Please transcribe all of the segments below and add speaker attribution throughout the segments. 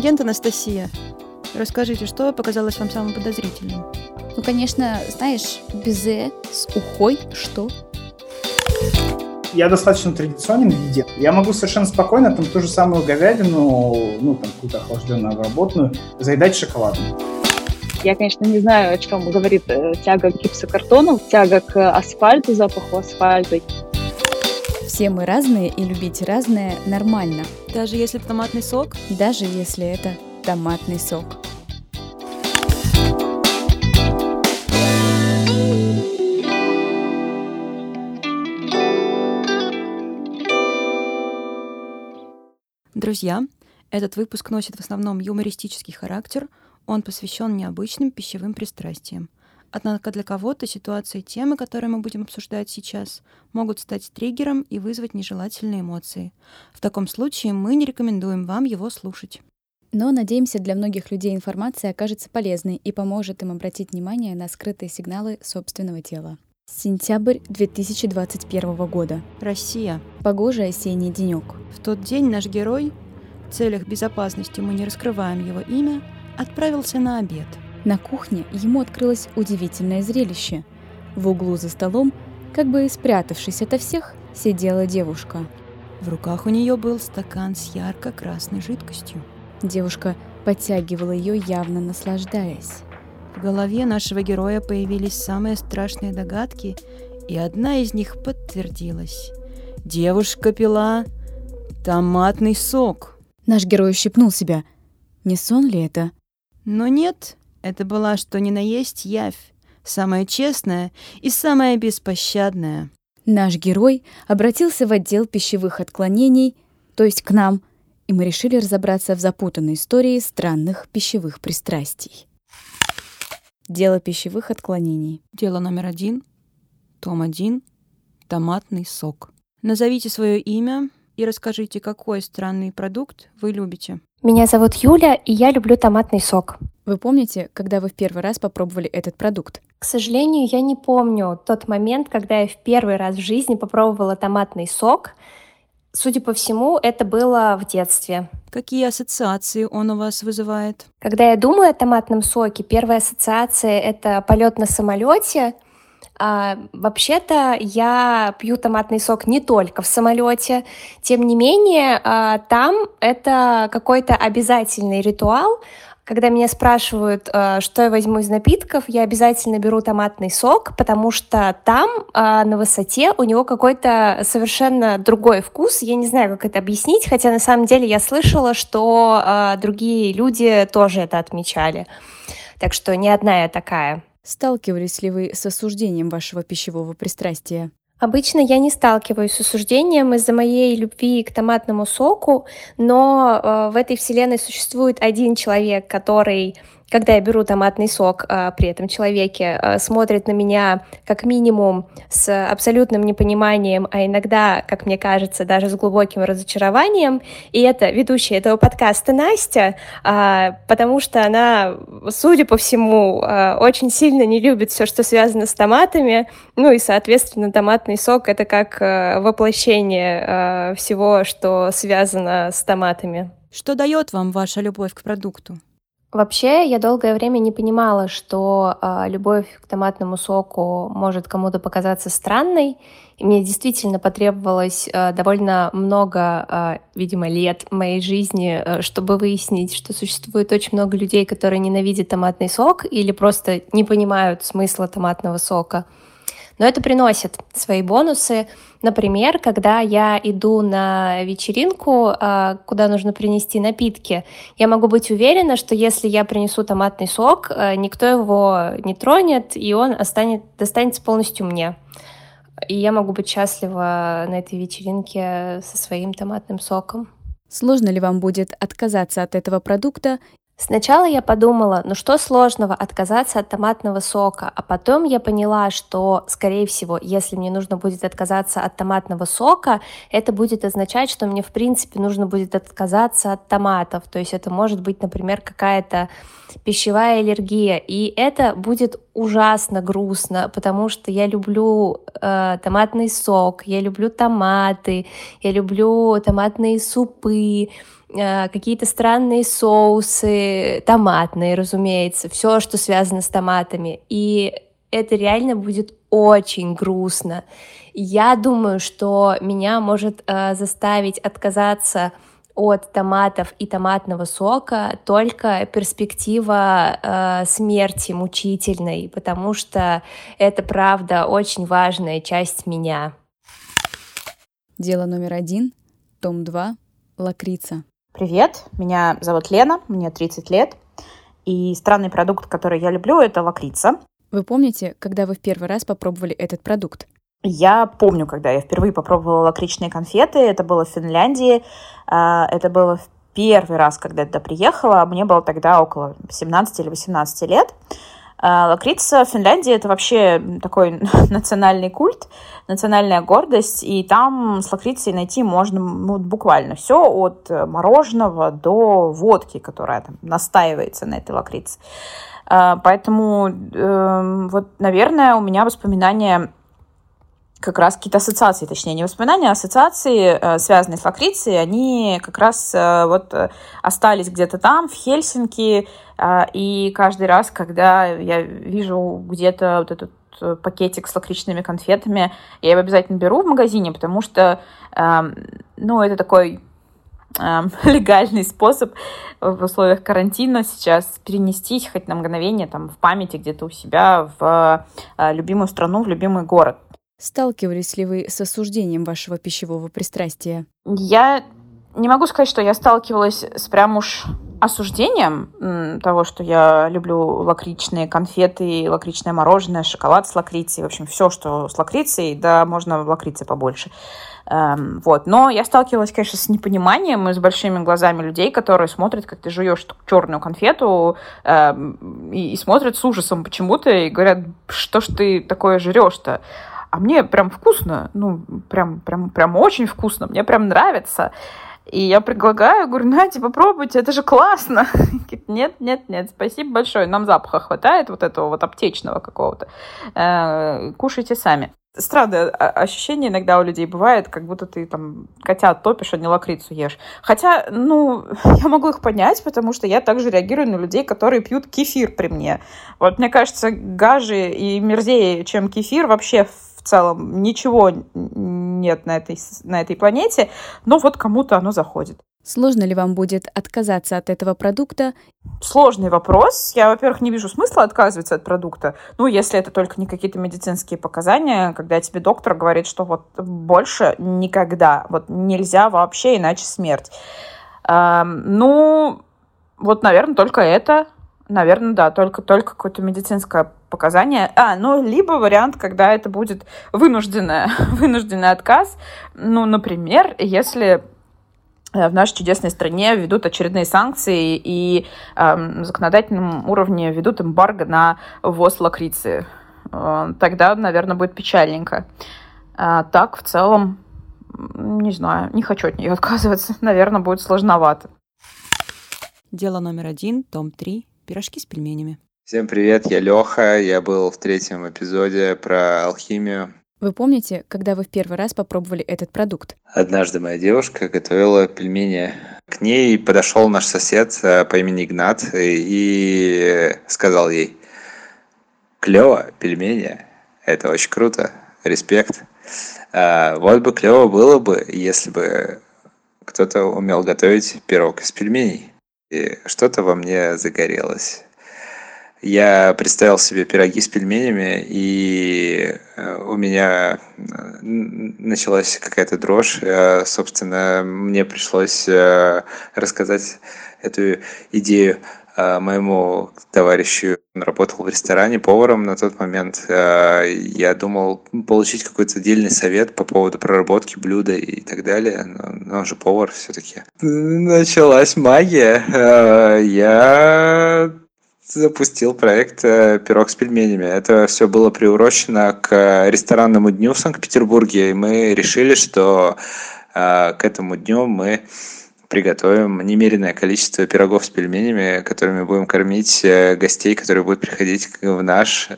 Speaker 1: Агент Анастасия, расскажите, что показалось вам самым подозрительным?
Speaker 2: Ну, конечно, знаешь, безе с ухой, что?
Speaker 3: Я достаточно традиционен в еде. Я могу совершенно спокойно там ту же самую говядину, ну, там, какую-то охлажденную, обработанную, заедать шоколадом.
Speaker 4: Я, конечно, не знаю, о чем говорит э, тяга к гипсокартону, тяга к асфальту, запаху асфальта.
Speaker 2: Все мы разные, и любить разное нормально.
Speaker 1: Даже если это томатный сок?
Speaker 2: Даже если это томатный сок.
Speaker 1: Друзья, этот выпуск носит в основном юмористический характер, он посвящен необычным пищевым пристрастиям. Однако для кого-то ситуации и темы, которые мы будем обсуждать сейчас, могут стать триггером и вызвать нежелательные эмоции. В таком случае мы не рекомендуем вам его слушать.
Speaker 2: Но, надеемся, для многих людей информация окажется полезной и поможет им обратить внимание на скрытые сигналы собственного тела. Сентябрь 2021 года.
Speaker 1: Россия.
Speaker 2: Погожий осенний денек.
Speaker 1: В тот день наш герой, в целях безопасности мы не раскрываем его имя, отправился на обед.
Speaker 2: На кухне ему открылось удивительное зрелище. В углу за столом, как бы спрятавшись ото всех, сидела девушка.
Speaker 1: В руках у нее был стакан с ярко-красной жидкостью.
Speaker 2: Девушка подтягивала ее, явно наслаждаясь.
Speaker 1: В голове нашего героя появились самые страшные догадки, и одна из них подтвердилась. Девушка пила томатный сок.
Speaker 2: Наш герой ущипнул себя. Не сон ли это?
Speaker 1: Но нет, это была что ни на есть явь, самая честная и самая беспощадная.
Speaker 2: Наш герой обратился в отдел пищевых отклонений, то есть к нам, и мы решили разобраться в запутанной истории странных пищевых пристрастий. Дело пищевых отклонений.
Speaker 1: Дело номер один. Том один. Томатный сок. Назовите свое имя и расскажите, какой странный продукт вы любите.
Speaker 5: Меня зовут Юля, и я люблю томатный сок.
Speaker 2: Вы помните, когда вы в первый раз попробовали этот продукт?
Speaker 5: К сожалению, я не помню тот момент, когда я в первый раз в жизни попробовала томатный сок. Судя по всему, это было в детстве.
Speaker 1: Какие ассоциации он у вас вызывает?
Speaker 5: Когда я думаю о томатном соке, первая ассоциация — это полет на самолете. А, вообще-то я пью томатный сок не только в самолете. Тем не менее, а, там это какой-то обязательный ритуал, когда меня спрашивают, э, что я возьму из напитков, я обязательно беру томатный сок, потому что там э, на высоте у него какой-то совершенно другой вкус. Я не знаю, как это объяснить, хотя на самом деле я слышала, что э, другие люди тоже это отмечали. Так что не одна я такая.
Speaker 2: Сталкивались ли вы с осуждением вашего пищевого пристрастия?
Speaker 5: Обычно я не сталкиваюсь с осуждением из-за моей любви к томатному соку, но э, в этой вселенной существует один человек, который когда я беру томатный сок а, при этом человеке, а, смотрит на меня как минимум с абсолютным непониманием, а иногда, как мне кажется, даже с глубоким разочарованием. И это ведущая этого подкаста Настя, а, потому что она, судя по всему, очень сильно не любит все, что связано с томатами. Ну и, соответственно, томатный сок это как воплощение всего, что связано с томатами.
Speaker 1: Что дает вам ваша любовь к продукту?
Speaker 5: Вообще, я долгое время не понимала, что э, любовь к томатному соку может кому-то показаться странной. И мне действительно потребовалось э, довольно много, э, видимо, лет моей жизни, э, чтобы выяснить, что существует очень много людей, которые ненавидят томатный сок или просто не понимают смысла томатного сока. Но это приносит свои бонусы. Например, когда я иду на вечеринку, а, куда нужно принести напитки, я могу быть уверена, что если я принесу томатный сок, а, никто его не тронет, и он останет, достанется полностью мне. И я могу быть счастлива на этой вечеринке со своим томатным соком.
Speaker 2: Сложно ли вам будет отказаться от этого продукта
Speaker 5: Сначала я подумала, ну что сложного отказаться от томатного сока, а потом я поняла, что, скорее всего, если мне нужно будет отказаться от томатного сока, это будет означать, что мне, в принципе, нужно будет отказаться от томатов. То есть это может быть, например, какая-то пищевая аллергия, и это будет ужасно грустно, потому что я люблю э, томатный сок, я люблю томаты, я люблю томатные супы, какие-то странные соусы, томатные, разумеется, все, что связано с томатами. И это реально будет очень грустно. Я думаю, что меня может э, заставить отказаться от томатов и томатного сока только перспектива э, смерти мучительной, потому что это правда очень важная часть меня.
Speaker 2: Дело номер один, том 2, лакрица.
Speaker 6: Привет, меня зовут Лена, мне 30 лет, и странный продукт, который я люблю, это лакрица.
Speaker 2: Вы помните, когда вы в первый раз попробовали этот продукт?
Speaker 6: Я помню, когда я впервые попробовала лакричные конфеты. Это было в Финляндии. А, это было в первый раз, когда я туда приехала. Мне было тогда около 17 или 18 лет. А, лакрица в Финляндии это вообще такой национальный культ, национальная гордость, и там с лакрицей найти можно ну, буквально все от мороженого до водки, которая там настаивается на этой лакрице. А, поэтому, эм, вот, наверное, у меня воспоминания как раз какие-то ассоциации, точнее, не воспоминания, а ассоциации, э, связанные с лакрицией, они как раз э, вот остались где-то там, в Хельсинки, и каждый раз, когда я вижу где-то вот этот э, пакетик с лакричными конфетами, я его обязательно беру в магазине, потому что, эм, ну, это такой легальный способ в условиях карантина сейчас перенестись хоть на мгновение там в памяти где-то у себя в э, любимую страну, в любимый город.
Speaker 2: Сталкивались ли вы с осуждением вашего пищевого пристрастия?
Speaker 6: Я не могу сказать, что я сталкивалась с прям уж осуждением того, что я люблю лакричные конфеты, лакричное мороженое, шоколад с лакрицей, в общем, все, что с лакрицей, да, можно лакрицы побольше. Эм, вот. Но я сталкивалась, конечно, с непониманием и с большими глазами людей, которые смотрят, как ты жуешь черную конфету эм, и, и смотрят с ужасом почему-то и говорят, что ж ты такое жрешь-то? А мне прям вкусно, ну, прям, прям, прям очень вкусно, мне прям нравится. И я предлагаю, говорю, нате, попробуйте, это же классно. Нет, нет, нет, спасибо большое, нам запаха хватает вот этого вот аптечного какого-то. Э, кушайте сами. Странное ощущение иногда у людей бывает, как будто ты там котят топишь, а не лакрицу ешь. Хотя, ну, я могу их понять, потому что я также реагирую на людей, которые пьют кефир при мне. Вот мне кажется, гаже и мерзее, чем кефир, вообще целом ничего нет на этой, на этой планете, но вот кому-то оно заходит.
Speaker 2: Сложно ли вам будет отказаться от этого продукта?
Speaker 6: Сложный вопрос. Я, во-первых, не вижу смысла отказываться от продукта. Ну, если это только не какие-то медицинские показания, когда тебе доктор говорит, что вот больше никогда, вот нельзя вообще, иначе смерть. Эм, ну, вот, наверное, только это. Наверное, да, только, только какое-то медицинское показание. А, ну, либо вариант, когда это будет вынужденный, вынужденный отказ. Ну, например, если Э, в нашей чудесной стране ведут очередные санкции и э, на законодательном уровне ведут эмбарго на ввоз лакрицы. Э, тогда, наверное, будет печальненько. А так, в целом, не знаю, не хочу от нее отказываться. Наверное, будет сложновато.
Speaker 1: Дело номер один, том 3. Пирожки с пельменями.
Speaker 7: Всем привет, я Леха. Я был в третьем эпизоде про алхимию.
Speaker 2: Вы помните, когда вы в первый раз попробовали этот продукт?
Speaker 7: Однажды моя девушка готовила пельмени. К ней подошел наш сосед э, по имени Игнат и сказал ей, клево, пельмени, это очень круто, респект. А, вот бы клево было бы, если бы кто-то умел готовить пирог из пельменей. Что-то во мне загорелось я представил себе пироги с пельменями, и э, у меня э, началась какая-то дрожь. Э, собственно, мне пришлось рассказать эту идею моему товарищу. Он работал в ресторане поваром на тот момент. Я думал получить какой-то отдельный совет по поводу проработки блюда и так далее. Но он же повар все-таки. Началась магия. Я запустил проект э, «Пирог с пельменями». Это все было приурочено к ресторанному дню в Санкт-Петербурге, и мы решили, что к этому дню мы приготовим немеренное количество пирогов с пельменями, которыми будем кормить э, гостей, которые будут приходить в наш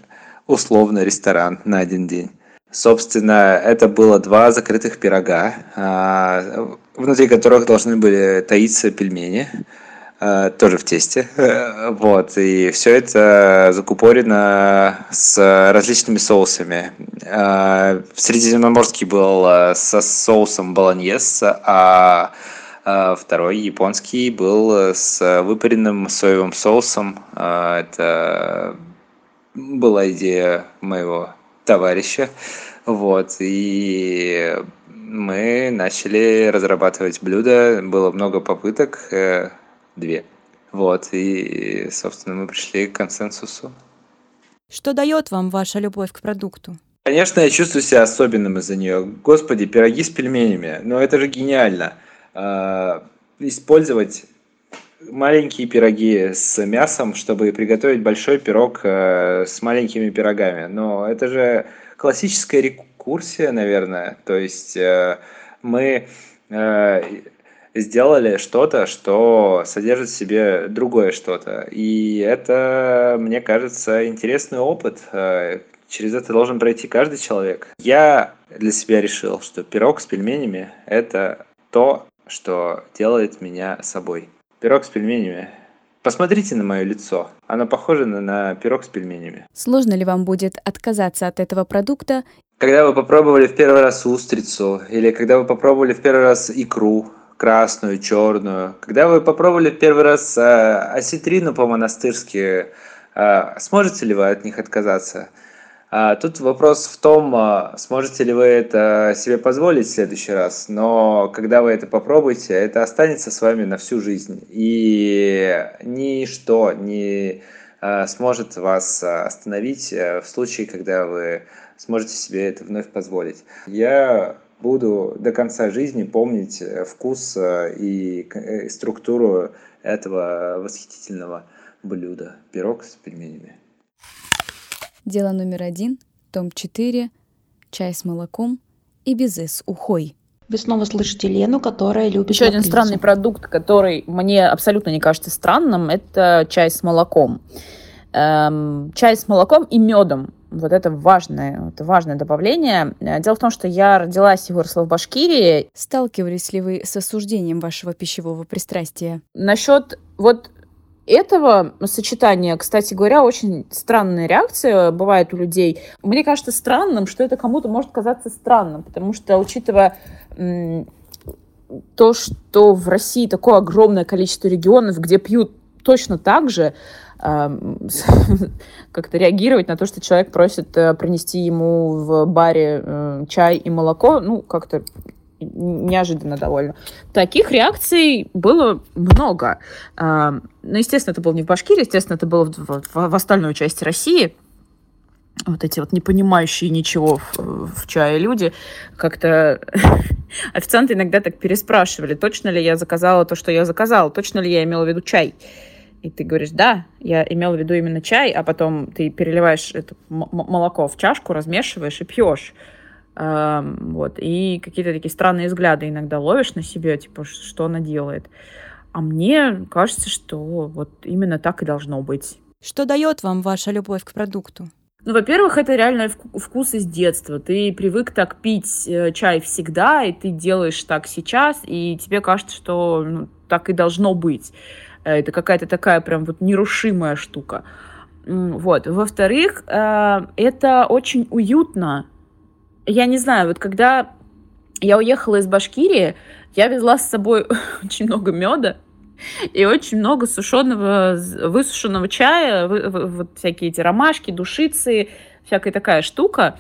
Speaker 7: условно ресторан на один день. Собственно, это было два закрытых пирога, а, внутри которых должны были таиться пельмени, а, тоже в тесте. Вот, и все это закупорено с различными соусами. А, средиземноморский был со соусом болоньез, а второй японский был с выпаренным соевым соусом. Это была идея моего товарища. Вот, и мы начали разрабатывать блюда. Было много попыток, э, две. Вот, и, собственно, мы пришли к консенсусу.
Speaker 1: Что дает вам ваша любовь к продукту?
Speaker 7: Конечно, я чувствую себя особенным из-за нее. Господи, пироги с пельменями. Но это же гениально. А, использовать маленькие пироги с мясом, чтобы приготовить большой пирог э, с маленькими пирогами. Но это же классическая рекурсия, наверное. То есть э, мы э, сделали что-то, что содержит в себе другое что-то. И это, мне кажется, интересный опыт. Через это должен пройти каждый человек. Я для себя решил, что пирог с пельменями – это то, что делает меня собой. Пирог с пельменями. Посмотрите на мое лицо. Оно похоже на, на пирог с пельменями.
Speaker 2: Сложно ли вам будет отказаться от этого продукта?
Speaker 7: Когда вы попробовали в первый раз устрицу, или когда вы попробовали в первый раз икру, красную, черную, когда вы попробовали в первый раз э, осетрину по-монастырски, э, сможете ли вы от них отказаться? А, тут вопрос в том, а, сможете ли вы это себе позволить в следующий раз, но когда вы это попробуете, это останется с вами на всю жизнь. И ничто не а, сможет вас остановить э, в случае, когда вы сможете себе это вновь позволить. Я буду до конца жизни помнить э, вкус э, и структуру этого восхитительного блюда. Пирог с пельменями.
Speaker 2: Дело номер один, том 4, чай с молоком и безе с ухой.
Speaker 1: Вы снова слышите Лену, которая любит
Speaker 6: Еще один странный продукт, который мне абсолютно не кажется странным, это чай с молоком. Эм, чай с молоком и медом. Вот это важное, это важное добавление. Дело в том, что я родилась и выросла в Башкирии.
Speaker 2: Сталкивались ли вы с осуждением вашего пищевого пристрастия?
Speaker 6: Насчет вот этого сочетания, кстати говоря, очень странная реакция бывает у людей. Мне кажется странным, что это кому-то может казаться странным, потому что, учитывая то, что в России такое огромное количество регионов, где пьют точно так же, как-то реагировать на то, что человек просит э, принести ему в баре э, чай и молоко, ну, как-то неожиданно довольно. Таких реакций было много. А, ну, естественно, это было не в Башкирии, естественно, это было в, в, в остальной части России. Вот эти вот не понимающие ничего в, в чае люди как-то официанты иногда так переспрашивали, точно ли я заказала то, что я заказала, точно ли я имела в виду чай. И ты говоришь, да, я имела в виду именно чай, а потом ты переливаешь это молоко в чашку, размешиваешь и пьешь. Вот. И какие-то такие странные взгляды иногда ловишь на себе, типа, что она делает. А мне кажется, что вот именно так и должно быть.
Speaker 1: Что дает вам ваша любовь к продукту?
Speaker 6: Ну, во-первых, это реально вкус из детства. Ты привык так пить э, чай всегда, и ты делаешь так сейчас, и тебе кажется, что ну, так и должно быть. Э, это какая-то такая прям вот нерушимая штука. Вот. Во-вторых, э, это очень уютно я не знаю, вот когда я уехала из Башкирии, я везла с собой очень много меда и очень много сушеного, высушенного чая, вот всякие эти ромашки, душицы, всякая такая штука.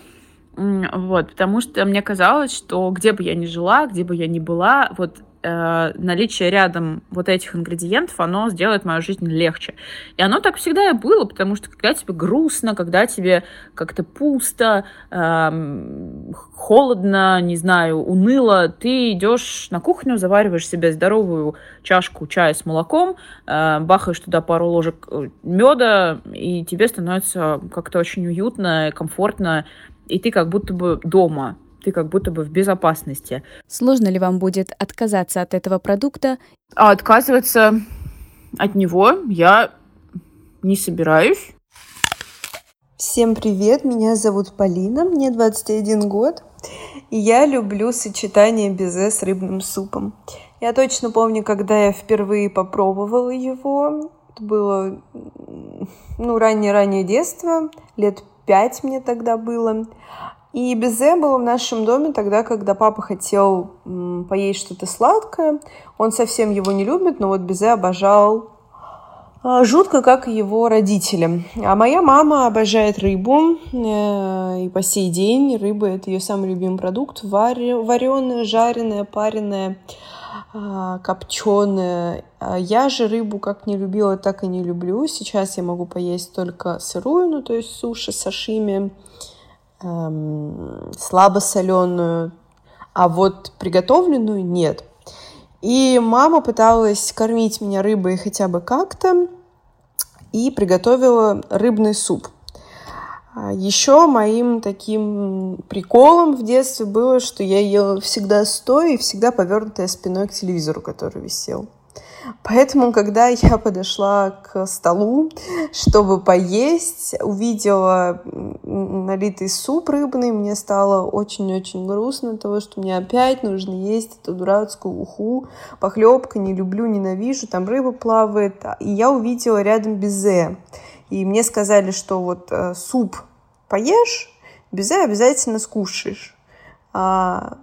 Speaker 6: Вот, потому что мне казалось, что где бы я ни жила, где бы я ни была, вот э, наличие рядом вот этих ингредиентов, оно сделает мою жизнь легче. И оно так всегда и было, потому что когда тебе грустно, когда тебе как-то пусто, э, холодно, не знаю, уныло, ты идешь на кухню, завариваешь себе здоровую чашку чая с молоком, э, бахаешь туда пару ложек э, меда, и тебе становится как-то очень уютно, комфортно, и ты как будто бы дома ты как будто бы в безопасности.
Speaker 2: Сложно ли вам будет отказаться от этого продукта?
Speaker 6: А отказываться от него я не собираюсь.
Speaker 8: Всем привет, меня зовут Полина, мне 21 год, и я люблю сочетание безе с рыбным супом. Я точно помню, когда я впервые попробовала его, это было, ну, раннее-раннее детство, лет пять мне тогда было. И безе было в нашем доме тогда, когда папа хотел поесть что-то сладкое. Он совсем его не любит, но вот безе обожал а, жутко, как и его родители. А моя мама обожает рыбу, э, и по сей день рыба — это ее самый любимый продукт. Вареная, жареная, пареная, а, копченая. А я же рыбу как не любила, так и не люблю. Сейчас я могу поесть только сырую, ну то есть суши, сашими, эм, слабосоленую, а вот приготовленную нет. И мама пыталась кормить меня рыбой хотя бы как-то и приготовила рыбный суп. А Еще моим таким приколом в детстве было, что я ела всегда стоя и всегда повернутая спиной к телевизору, который висел. Поэтому, когда я подошла к столу, чтобы поесть, увидела налитый суп рыбный, мне стало очень-очень грустно того, что мне опять нужно есть эту дурацкую уху, похлебка, не люблю, ненавижу, там рыба плавает. И я увидела рядом безе. И мне сказали, что вот э, суп поешь, безе обязательно скушаешь. А,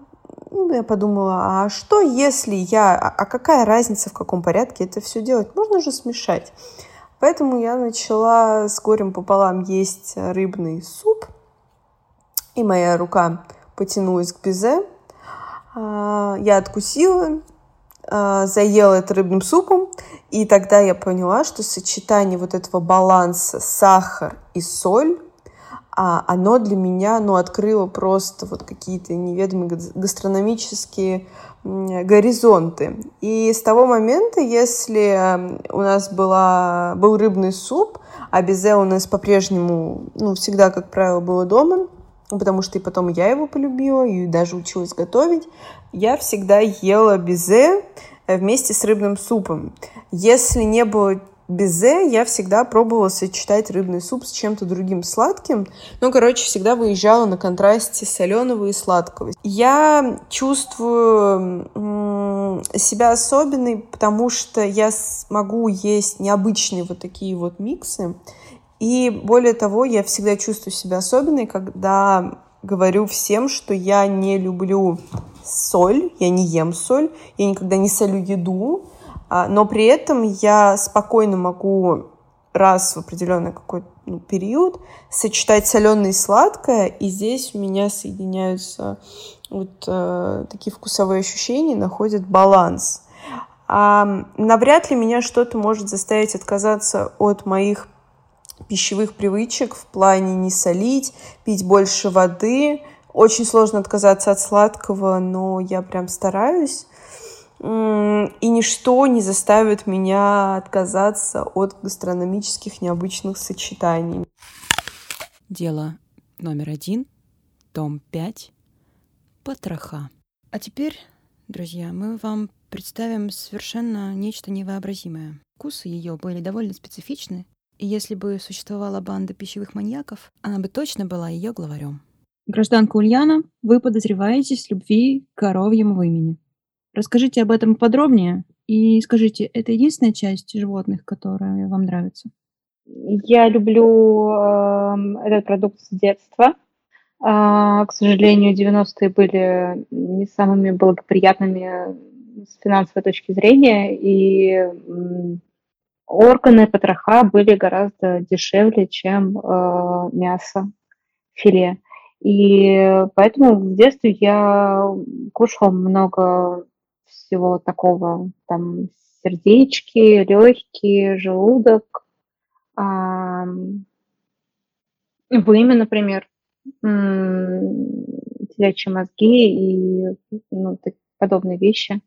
Speaker 8: ну, я подумала, а что если я... А, а какая разница, в каком порядке это все делать? Можно же смешать. Поэтому я начала с горем пополам есть рыбный суп. И моя рука потянулась к безе. А, я откусила, а, заела это рыбным супом. И тогда я поняла, что сочетание вот этого баланса сахар и соль а оно для меня, ну, открыло просто вот какие-то неведомые гастрономические горизонты. И с того момента, если у нас была, был рыбный суп, а безе у нас по-прежнему, ну, всегда, как правило, было дома, потому что и потом я его полюбила, и даже училась готовить, я всегда ела безе вместе с рыбным супом. Если не было безе я всегда пробовала сочетать рыбный суп с чем-то другим сладким. Ну, короче, всегда выезжала на контрасте соленого и сладкого. Я чувствую себя особенной, потому что я могу есть необычные вот такие вот миксы. И более того, я всегда чувствую себя особенной, когда говорю всем, что я не люблю соль, я не ем соль, я никогда не солю еду, но при этом я спокойно могу раз в определенный какой-то ну, период сочетать соленое и сладкое, и здесь у меня соединяются вот э, такие вкусовые ощущения, находят баланс. А навряд ли меня что-то может заставить отказаться от моих пищевых привычек в плане не солить, пить больше воды. Очень сложно отказаться от сладкого, но я прям стараюсь и ничто не заставит меня отказаться от гастрономических необычных сочетаний.
Speaker 1: Дело номер один, том 5, потроха. А теперь, друзья, мы вам представим совершенно нечто невообразимое. Вкусы ее были довольно специфичны, и если бы существовала банда пищевых маньяков, она бы точно была ее главарем. Гражданка Ульяна, вы подозреваетесь в любви к коровьему имени. Расскажите об этом подробнее и скажите, это единственная часть животных, которая вам нравится?
Speaker 4: Я люблю э, этот продукт с детства. Э, к сожалению, 90-е были не самыми благоприятными с финансовой точки зрения, и э, органы потроха были гораздо дешевле, чем э, мясо, филе. И поэтому в детстве я кушала много всего такого, там, сердечки, легкие, желудок, а, например, телячьи мозги и ну, подобные вещи.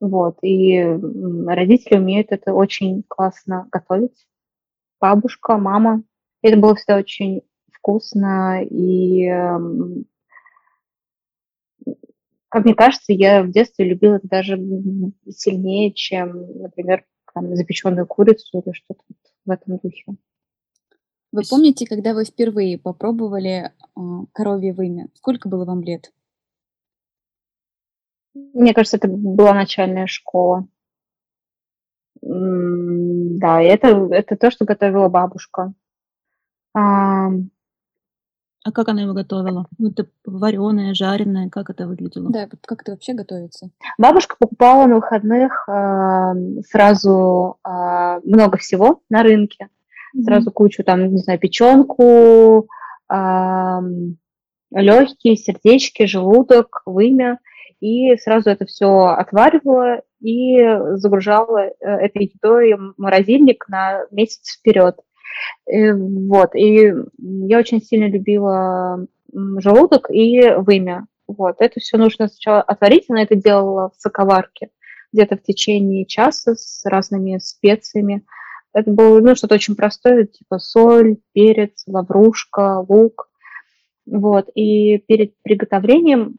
Speaker 4: Вот. И родители умеют это очень классно готовить. Бабушка, мама. Это было всегда очень вкусно и
Speaker 9: как мне кажется, я в детстве любила это даже сильнее, чем, например, там, запеченную курицу или что-то в этом духе.
Speaker 2: Вы помните, когда вы впервые попробовали э, коровье вымя? Сколько было вам лет?
Speaker 9: Мне кажется, это была начальная школа. Да, это, это то, что готовила бабушка.
Speaker 1: А, а как она его готовила? Это вареное, жареное, как это выглядело?
Speaker 2: Да, как это вообще готовится?
Speaker 9: Бабушка покупала на выходных э, сразу э, много всего на рынке. Mm-hmm. Сразу кучу там, не знаю, печенку, э, легкие, сердечки, желудок, вымя. И сразу это все отваривала и загружала э, этой едой в морозильник на месяц вперед. Э, вот, и я очень сильно любила желудок и вымя. Вот, это все нужно сначала отварить, она это делала в соковарке где-то в течение часа с разными специями. Это было ну, что-то очень простое, типа соль, перец, лаврушка, лук. Вот, и перед приготовлением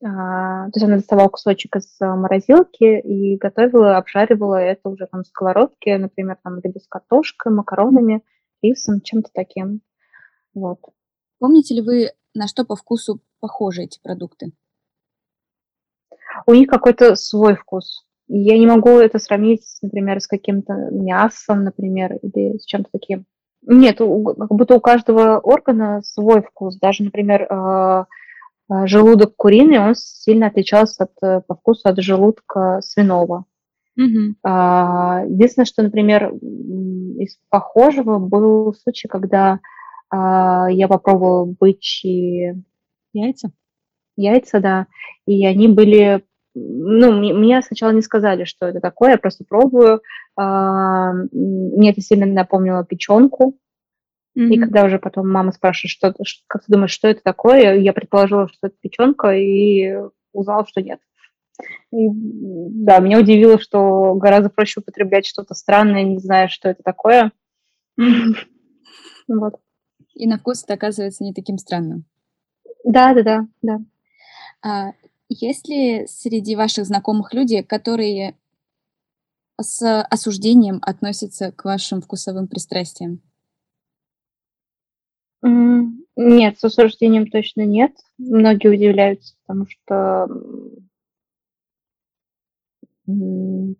Speaker 9: то есть она доставала кусочек из а, морозилки и готовила, обжаривала это уже там в сковородке, например, там либо с картошкой, макаронами, рисом, чем-то таким. Вот.
Speaker 2: Помните ли вы, на что по вкусу похожи эти продукты?
Speaker 9: У них какой-то свой вкус. Я не могу это сравнить, например, с каким-то мясом, например, или с чем-то таким. Нет, как будто у каждого органа свой вкус. Даже, например, а, а, желудок куриный, он сильно отличался от, э, по вкусу от желудка свиного. Mm-hmm. Единственное, что, например, из похожего был случай, когда а, я попробовала бычьи
Speaker 2: яйца.
Speaker 9: Яйца, да. И они были ну, мне сначала не сказали, что это такое, я просто пробую. Мне это сильно напомнило печенку. Mm-hmm. И когда уже потом мама спрашивает, что, как ты думаешь, что это такое, я предположила, что это печенка, и узнала, что нет. И, да, меня удивило, что гораздо проще употреблять что-то странное, не зная, что это такое.
Speaker 2: Вот. И на вкус это оказывается не таким странным.
Speaker 9: Да, да, да, да.
Speaker 2: А есть ли среди ваших знакомых люди, которые с осуждением относятся к вашим вкусовым пристрастиям?
Speaker 9: Нет, с осуждением точно нет. Многие удивляются, потому что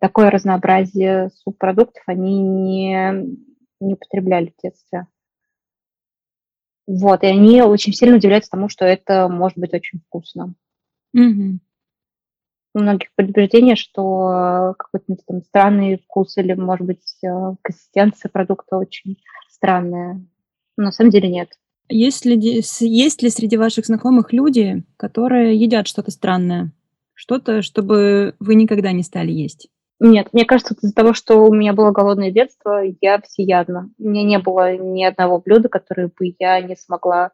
Speaker 9: такое разнообразие субпродуктов они не, не употребляли в детстве. Вот, и они очень сильно удивляются тому, что это может быть очень вкусно.
Speaker 2: Мгм.
Speaker 9: У многих предубеждение, что какой-то там странный вкус или, может быть, э, консистенция продукта очень странная. Но на самом деле нет.
Speaker 1: Есть ли, есть ли среди ваших знакомых люди, которые едят что-то странное? Что-то, чтобы вы никогда не стали есть?
Speaker 9: Нет, мне кажется, из-за того, что у меня было голодное детство, я всеядна. У меня не было ни одного блюда, которое бы я не смогла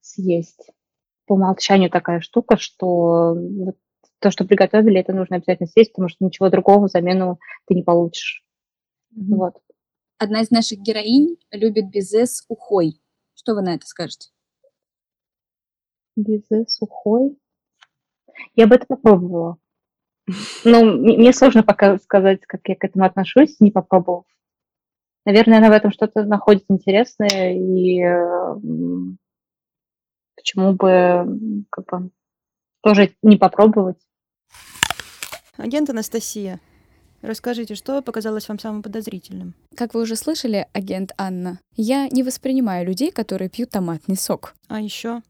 Speaker 9: съесть. По умолчанию такая штука, что вот то, что приготовили, это нужно обязательно съесть, потому что ничего другого замену ты не получишь. Mm-hmm. Вот.
Speaker 2: Одна из наших героинь любит безе с ухой. Что вы на это скажете?
Speaker 9: Безе сухой? Я бы это попробовала. Ну, мне сложно пока сказать, как я к этому отношусь, не попробовав. Наверное, она в этом что-то находит интересное, и почему бы как бы тоже не попробовать.
Speaker 1: Агент Анастасия, Расскажите, что показалось вам самым подозрительным?
Speaker 2: Как вы уже слышали, агент Анна, я не воспринимаю людей, которые пьют томатный сок.
Speaker 1: А еще?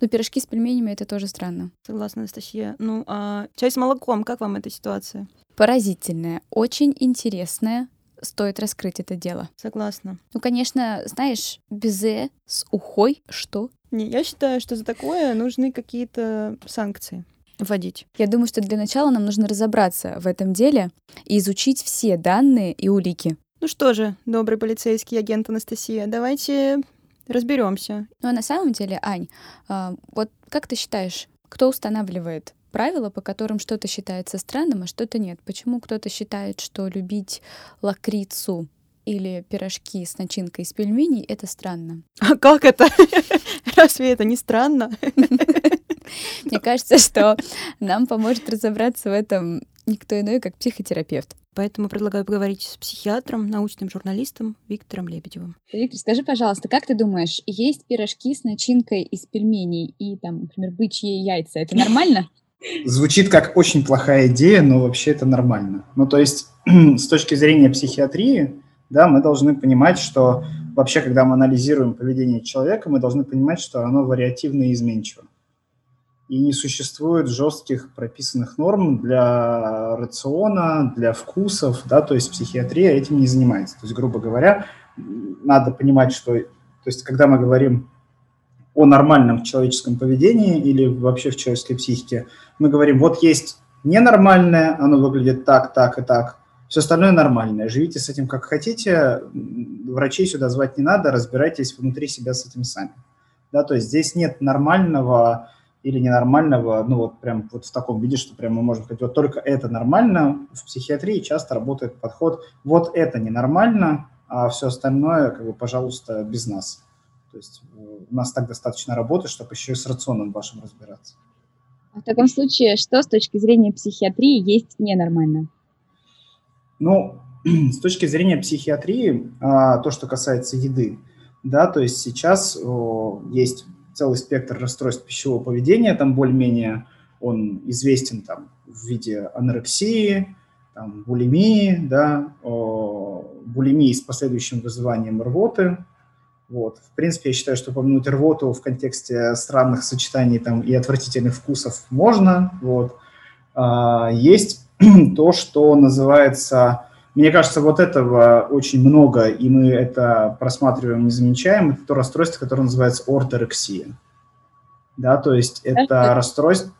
Speaker 2: Ну, пирожки с пельменями — это тоже странно.
Speaker 1: Согласна, Анастасия. Ну, а чай с молоком, как вам эта ситуация?
Speaker 2: Поразительная, очень интересная. Стоит раскрыть это дело.
Speaker 1: Согласна.
Speaker 2: Ну, конечно, знаешь, безе с ухой, что?
Speaker 1: Не, я считаю, что за такое нужны какие-то санкции вводить?
Speaker 2: Я думаю, что для начала нам нужно разобраться в этом деле и изучить все данные и улики.
Speaker 1: Ну что же, добрый полицейский агент Анастасия, давайте разберемся.
Speaker 2: Ну а на самом деле, Ань, а, вот как ты считаешь, кто устанавливает правила, по которым что-то считается странным, а что-то нет? Почему кто-то считает, что любить лакрицу или пирожки с начинкой из пельменей — это странно?
Speaker 1: А как это? Разве это не странно?
Speaker 2: Мне кажется, что нам поможет разобраться в этом никто иной, как психотерапевт.
Speaker 1: Поэтому предлагаю поговорить с психиатром, научным журналистом Виктором Лебедевым.
Speaker 2: Виктор, скажи, пожалуйста, как ты думаешь, есть пирожки с начинкой из пельменей и, там, например, бычьи яйца? Это нормально?
Speaker 3: Звучит как очень плохая идея, но вообще это нормально. Ну, то есть, с точки зрения психиатрии, да, мы должны понимать, что вообще, когда мы анализируем поведение человека, мы должны понимать, что оно вариативно и изменчиво и не существует жестких прописанных норм для рациона, для вкусов, да, то есть психиатрия этим не занимается. То есть, грубо говоря, надо понимать, что, то есть, когда мы говорим о нормальном человеческом поведении или вообще в человеческой психике, мы говорим, вот есть ненормальное, оно выглядит так, так и так, все остальное нормальное. Живите с этим как хотите, врачей сюда звать не надо, разбирайтесь внутри себя с этим сами. Да, то есть здесь нет нормального или ненормального, ну вот прям вот в таком виде, что прям мы можем сказать, вот только это нормально. В психиатрии часто работает подход, вот это ненормально, а все остальное, как бы, пожалуйста, без нас. То есть э, у нас так достаточно работы, чтобы еще и с рационом вашим разбираться.
Speaker 2: А в таком случае, что с точки зрения психиатрии есть ненормально?
Speaker 3: Ну, с точки зрения психиатрии, а, то, что касается еды, да, то есть сейчас есть целый спектр расстройств пищевого поведения, там более-менее он известен там в виде анорексии, там, булимии, да, булимии с последующим вызыванием рвоты. Вот. В принципе, я считаю, что упомянуть рвоту в контексте странных сочетаний там, и отвратительных вкусов можно. Вот. А, есть то, что называется мне кажется, вот этого очень много, и мы это просматриваем, не замечаем. Это то расстройство, которое называется орторексия. Да, то есть это расстройство,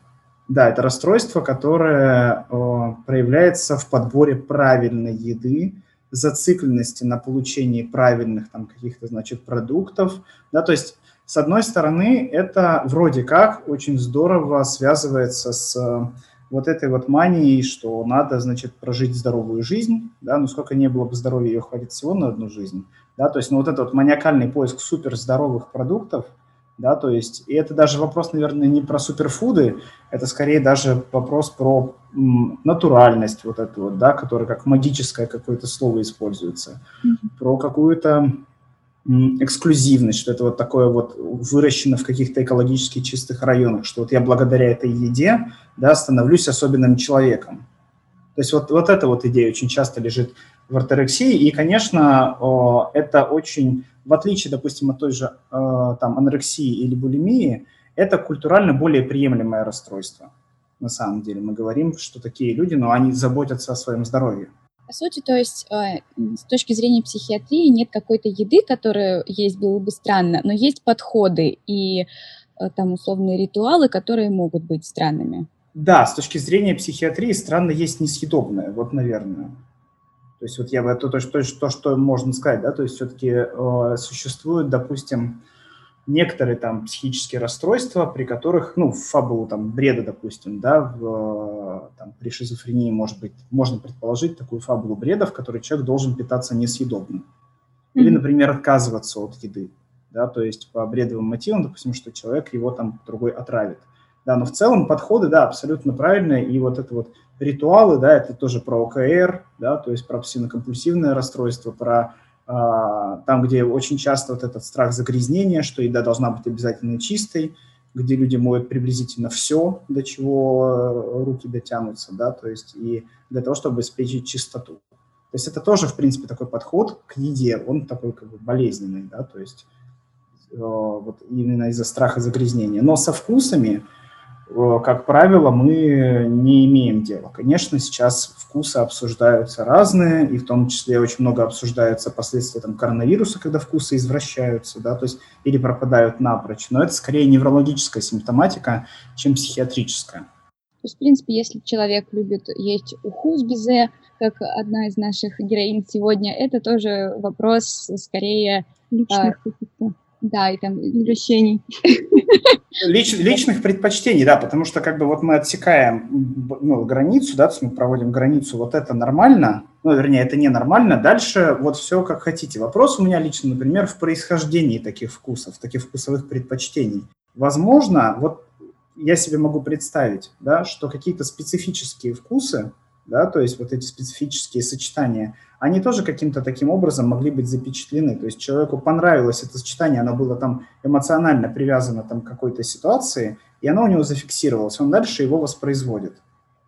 Speaker 3: да, это расстройство, которое о, проявляется в подборе правильной еды, зацикленности на получении правильных там каких-то, значит, продуктов. Да, то есть, с одной стороны, это вроде как очень здорово связывается с вот этой вот манией, что надо, значит, прожить здоровую жизнь, да, ну сколько не было бы здоровья, ее хватит всего на одну жизнь, да, то есть, ну вот этот вот маниакальный поиск суперздоровых продуктов, да, то есть, и это даже вопрос, наверное, не про суперфуды, это скорее даже вопрос про м, натуральность вот эту вот, да, которая как магическое какое-то слово используется, mm-hmm. про какую-то эксклюзивность, что это вот такое вот выращено в каких-то экологически чистых районах, что вот я благодаря этой еде, да, становлюсь особенным человеком. То есть вот, вот эта вот идея очень часто лежит в орторексии, и, конечно, это очень, в отличие, допустим, от той же там анорексии или булимии, это культурально более приемлемое расстройство. На самом деле мы говорим, что такие люди, но они заботятся о своем здоровье.
Speaker 2: По сути, то есть э, с точки зрения психиатрии нет какой-то еды, которая есть было бы странно, но есть подходы и э, там условные ритуалы, которые могут быть странными.
Speaker 3: Да, с точки зрения психиатрии странно есть несъедобное, вот, наверное. То есть вот я это то, то, то, что можно сказать, да, то есть все-таки э, существует, допустим, некоторые там психические расстройства, при которых, ну, фабулу там бреда, допустим, да, в, там, при шизофрении, может быть, можно предположить такую фабулу бреда, в которой человек должен питаться несъедобным. Или, например, отказываться от еды, да, то есть по бредовым мотивам, допустим, что человек его там другой отравит. Да, но в целом подходы, да, абсолютно правильные, и вот это вот ритуалы, да, это тоже про ОКР, да, то есть про обсессивно-компульсивное расстройство, про там, где очень часто вот этот страх загрязнения, что еда должна быть обязательно чистой, где люди моют приблизительно все, до чего э, руки дотянутся, да, то есть и для того, чтобы обеспечить чистоту. То есть это тоже, в принципе, такой подход к еде, он такой как бы болезненный, да, то есть э, вот именно из-за страха загрязнения. Но со вкусами как правило, мы не имеем дела. Конечно, сейчас вкусы обсуждаются разные, и в том числе очень много обсуждается последствия там, коронавируса, когда вкусы извращаются, да, то есть или пропадают напрочь. Но это скорее неврологическая симптоматика, чем психиатрическая.
Speaker 2: То есть, в принципе, если человек любит есть уху с безе, как одна из наших героинь сегодня, это тоже вопрос скорее... Личных а, да, и там извращений.
Speaker 3: Лич, личных предпочтений, да, потому что как бы вот мы отсекаем ну, границу, да, то есть мы проводим границу, вот это нормально, ну, вернее, это не нормально, дальше вот все как хотите. Вопрос у меня лично, например, в происхождении таких вкусов, таких вкусовых предпочтений. Возможно, вот я себе могу представить, да, что какие-то специфические вкусы, да, то есть вот эти специфические сочетания, они тоже каким-то таким образом могли быть запечатлены. То есть человеку понравилось это сочетание, оно было там эмоционально привязано там, к какой-то ситуации, и оно у него зафиксировалось, он дальше его воспроизводит.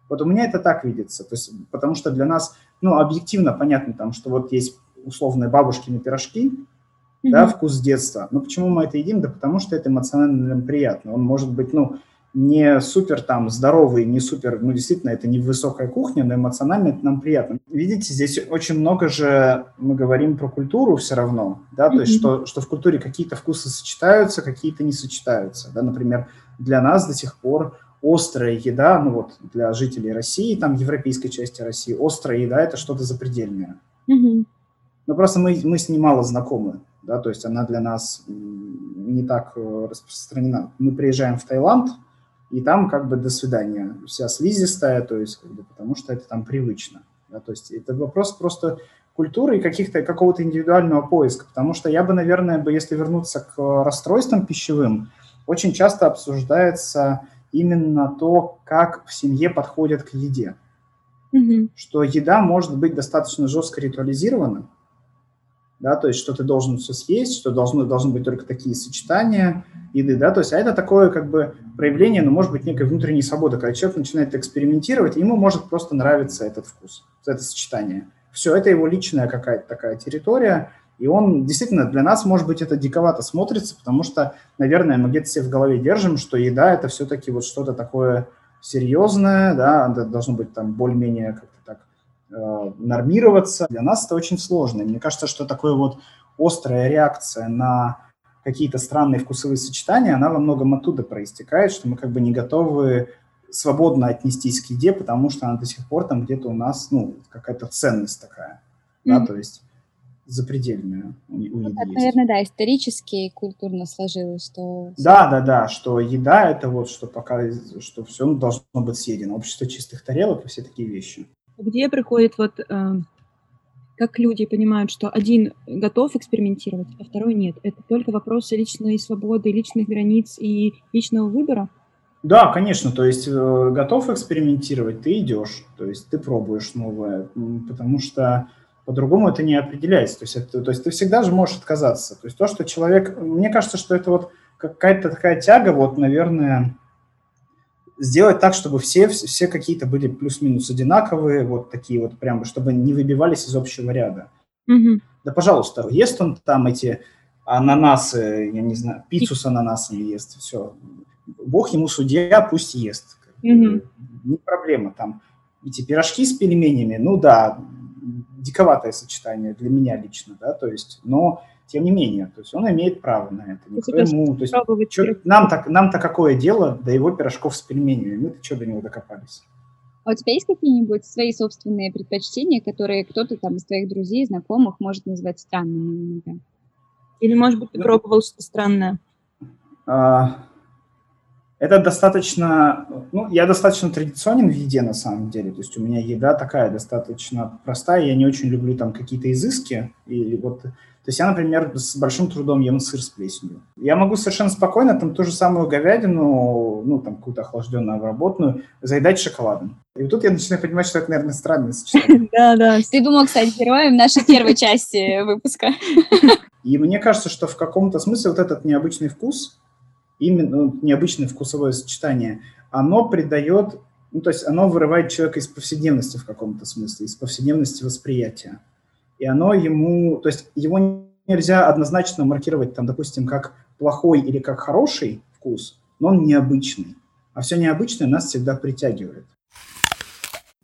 Speaker 3: Вот у меня это так видится, то есть, потому что для нас, ну, объективно понятно там, что вот есть условные бабушкины пирожки, mm-hmm. да, вкус детства. Но почему мы это едим? Да потому что это эмоционально приятно. Он может быть, ну, не супер там здоровый, не супер, ну, действительно, это не высокая кухня, но эмоционально это нам приятно. Видите, здесь очень много же мы говорим про культуру все равно, да, то mm-hmm. есть что, что в культуре какие-то вкусы сочетаются, какие-то не сочетаются, да, например, для нас до сих пор острая еда, ну вот для жителей России, там европейской части России, острая еда – это что-то запредельное. Mm-hmm. Но просто мы, мы с ней мало знакомы, да, то есть она для нас не так э, распространена. Мы приезжаем в Таиланд – и там как бы до свидания. Вся слизистая, то есть как бы, потому что это там привычно. Да, то есть это вопрос просто культуры и каких-то, какого-то индивидуального поиска, потому что я бы, наверное, бы, если вернуться к расстройствам пищевым, очень часто обсуждается именно то, как в семье подходят к еде. Mm-hmm. Что еда может быть достаточно жестко ритуализирована, да, то есть что ты должен все съесть, что должны, должны быть только такие сочетания еды, да, то есть, а это такое как бы проявление, ну, может быть, некой внутренней свободы, когда человек начинает экспериментировать, ему может просто нравиться этот вкус, это сочетание. Все, это его личная какая-то такая территория, и он действительно для нас, может быть, это диковато смотрится, потому что, наверное, мы где-то себе в голове держим, что еда это все-таки вот что-то такое серьезное, да, должно быть там более-менее нормироваться. Для нас это очень сложно. мне кажется, что такое вот острая реакция на какие-то странные вкусовые сочетания, она во многом оттуда проистекает, что мы как бы не готовы свободно отнестись к еде, потому что она до сих пор там где-то у нас, ну, какая-то ценность такая, mm-hmm. да, то есть запредельная у, у
Speaker 2: ну, еды так, наверное, да, исторически и культурно сложилось, что...
Speaker 3: Да, да, да, что еда – это вот, что пока, что все должно быть съедено. Общество чистых тарелок и все такие вещи
Speaker 1: где приходит вот э, как люди понимают, что один готов экспериментировать, а второй нет. Это только вопросы личной свободы, личных границ и личного выбора.
Speaker 3: Да, конечно, то есть э, готов экспериментировать, ты идешь, то есть ты пробуешь новое, потому что по-другому это не определяется. То есть, это, то есть ты всегда же можешь отказаться. То есть то, что человек... Мне кажется, что это вот какая-то такая тяга, вот, наверное, сделать так, чтобы все, все какие-то были плюс-минус одинаковые, вот такие вот прям, чтобы не выбивались из общего ряда. Mm-hmm. Да, пожалуйста, ест он там эти ананасы, я не знаю, пиццу с ананасами ест, все. Бог ему судья, пусть ест. Mm-hmm. Не проблема там. Эти пирожки с пельменями, ну да, диковатое сочетание для меня лично, да, то есть, но тем не менее, то есть он имеет право на это. Никто ему, то есть, чё, нам так, нам-то какое дело до его пирожков с пельменями? Мы-то что до него докопались?
Speaker 2: А у тебя есть какие-нибудь свои собственные предпочтения, которые кто-то там из твоих друзей, знакомых может назвать странными?
Speaker 1: Или, может быть, ты ну, пробовал что-то странное?
Speaker 3: А, это достаточно, ну, я достаточно традиционен в еде на самом деле, то есть у меня еда такая достаточно простая, я не очень люблю там какие-то изыски, и вот то есть я, например, с большим трудом ем сыр с плесенью. Я могу совершенно спокойно там ту же самую говядину, ну, там, какую-то охлажденную, обработанную, заедать шоколадом. И вот тут я начинаю понимать, что это, наверное, странное сочетание.
Speaker 2: Да, да. Ты думал, кстати, героем нашей первой части выпуска.
Speaker 3: И мне кажется, что в каком-то смысле вот этот необычный вкус, именно ну, необычное вкусовое сочетание, оно придает, ну, то есть оно вырывает человека из повседневности в каком-то смысле, из повседневности восприятия и оно ему, то есть его нельзя однозначно маркировать, там, допустим, как плохой или как хороший вкус, но он необычный. А все необычное нас всегда притягивает.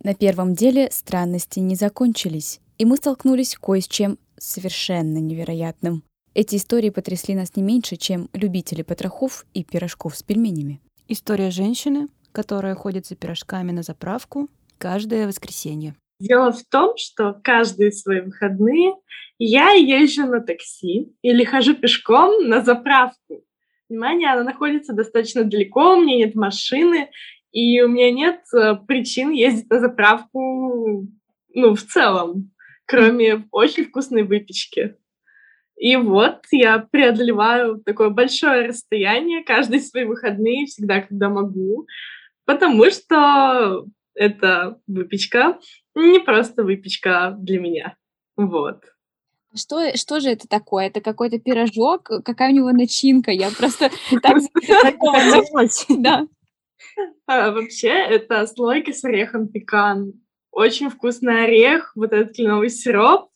Speaker 2: На первом деле странности не закончились, и мы столкнулись кое с чем совершенно невероятным. Эти истории потрясли нас не меньше, чем любители потрохов и пирожков с пельменями.
Speaker 1: История женщины, которая ходит за пирожками на заправку каждое воскресенье.
Speaker 10: Дело в том, что каждые свои выходные я езжу на такси или хожу пешком на заправку. Внимание, она находится достаточно далеко, у меня нет машины, и у меня нет э, причин ездить на заправку, ну, в целом, кроме очень вкусной выпечки. И вот я преодолеваю такое большое расстояние каждые свои выходные, всегда, когда могу, потому что это выпечка, не просто выпечка для меня. Вот.
Speaker 2: Что, что же это такое? Это какой-то пирожок? Какая у него начинка? Я просто так
Speaker 10: Да. А, вообще, это слойка с орехом пекан. Очень вкусный орех, вот этот кленовый сироп.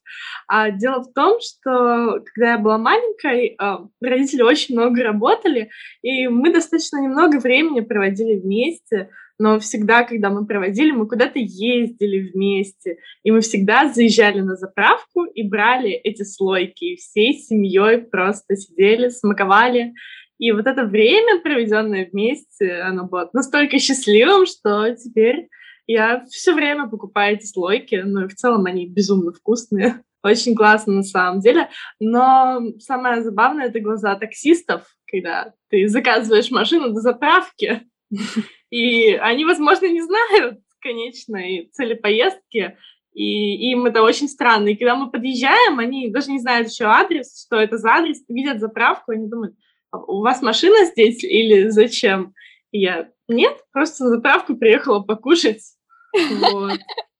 Speaker 10: А дело в том, что когда я была маленькой, а, родители очень много работали, и мы достаточно немного времени проводили вместе но всегда, когда мы проводили, мы куда-то ездили вместе, и мы всегда заезжали на заправку и брали эти слойки, и всей семьей просто сидели, смаковали. И вот это время, проведенное вместе, оно было настолько счастливым, что теперь я все время покупаю эти слойки, ну и в целом они безумно вкусные. Очень классно на самом деле. Но самое забавное — это глаза таксистов, когда ты заказываешь машину до заправки, и они, возможно, не знают конечной цели поездки, и им это очень странно. И когда мы подъезжаем, они даже не знают еще адрес, что это за адрес, видят заправку, они думают, «А у вас машина здесь или зачем? И я, нет, просто на заправку приехала покушать.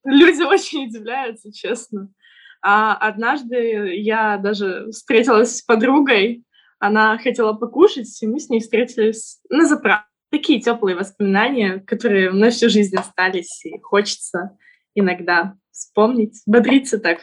Speaker 10: Люди очень удивляются, честно. А однажды я даже встретилась с подругой, она хотела покушать, и мы с ней встретились на заправке такие теплые воспоминания, которые на всю жизнь остались, и хочется иногда вспомнить, бодриться так.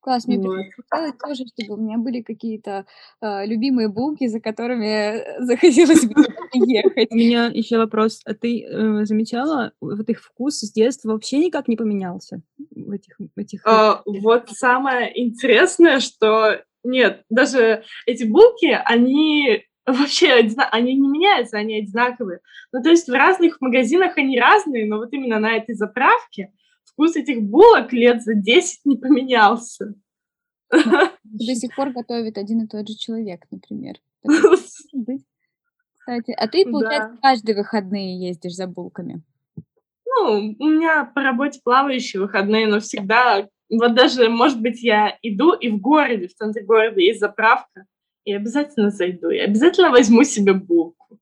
Speaker 2: Класс, мне вот. хотелось тоже, чтобы у меня были какие-то э, любимые булки, за которыми захотелось бы ехать.
Speaker 1: У меня еще вопрос. А ты э, замечала, вот их вкус с детства вообще никак не поменялся? В этих, в этих...
Speaker 10: А, вот самое интересное, что нет, даже эти булки, они вообще они не меняются, они одинаковые. Ну, то есть в разных магазинах они разные, но вот именно на этой заправке вкус этих булок лет за 10 не поменялся.
Speaker 2: До сих пор готовит один и тот же человек, например. Кстати, а ты, получается, да. каждые выходные ездишь за булками?
Speaker 10: Ну, у меня по работе плавающие выходные, но всегда, вот даже, может быть, я иду, и в городе, в центре города есть заправка, и обязательно зайду, и обязательно возьму себе булку.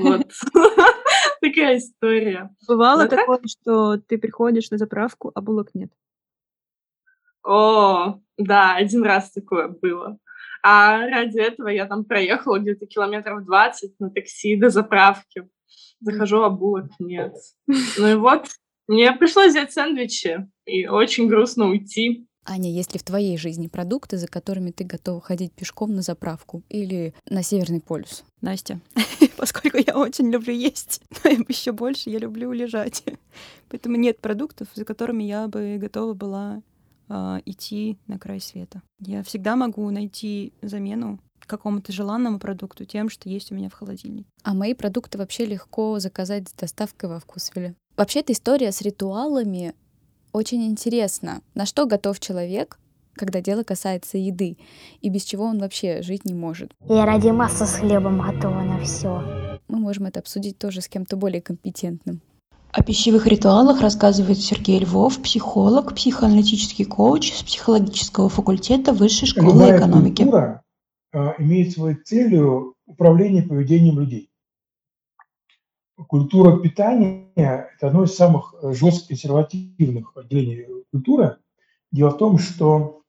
Speaker 10: Вот. Такая история.
Speaker 1: Бывало такое, что ты приходишь на заправку, а булок нет?
Speaker 10: О, да, один раз такое было. А ради этого я там проехала где-то километров 20 на такси до заправки. Захожу, а булок нет. Ну и вот, мне пришлось взять сэндвичи, и очень грустно уйти.
Speaker 2: Аня, есть ли в твоей жизни продукты, за которыми ты готова ходить пешком на заправку или на Северный полюс?
Speaker 1: Настя, поскольку я очень люблю есть, но еще больше я люблю лежать. Поэтому нет продуктов, за которыми я бы готова была э, идти на край света. Я всегда могу найти замену какому-то желанному продукту тем, что есть у меня в холодильнике.
Speaker 2: А мои продукты вообще легко заказать с доставкой во вкусвиле. Вообще, эта история с ритуалами очень интересно, на что готов человек, когда дело касается еды, и без чего он вообще жить не может.
Speaker 11: Я ради массы с хлебом готова на все.
Speaker 2: Мы можем это обсудить тоже с кем-то более компетентным.
Speaker 1: О пищевых ритуалах рассказывает Сергей Львов, психолог, психоаналитический коуч с психологического факультета Высшей школы Любая экономики.
Speaker 12: Культура а, имеет своей целью управление поведением людей культура питания – это одно из самых э, жестко консервативных отделений культуры. Дело в том, что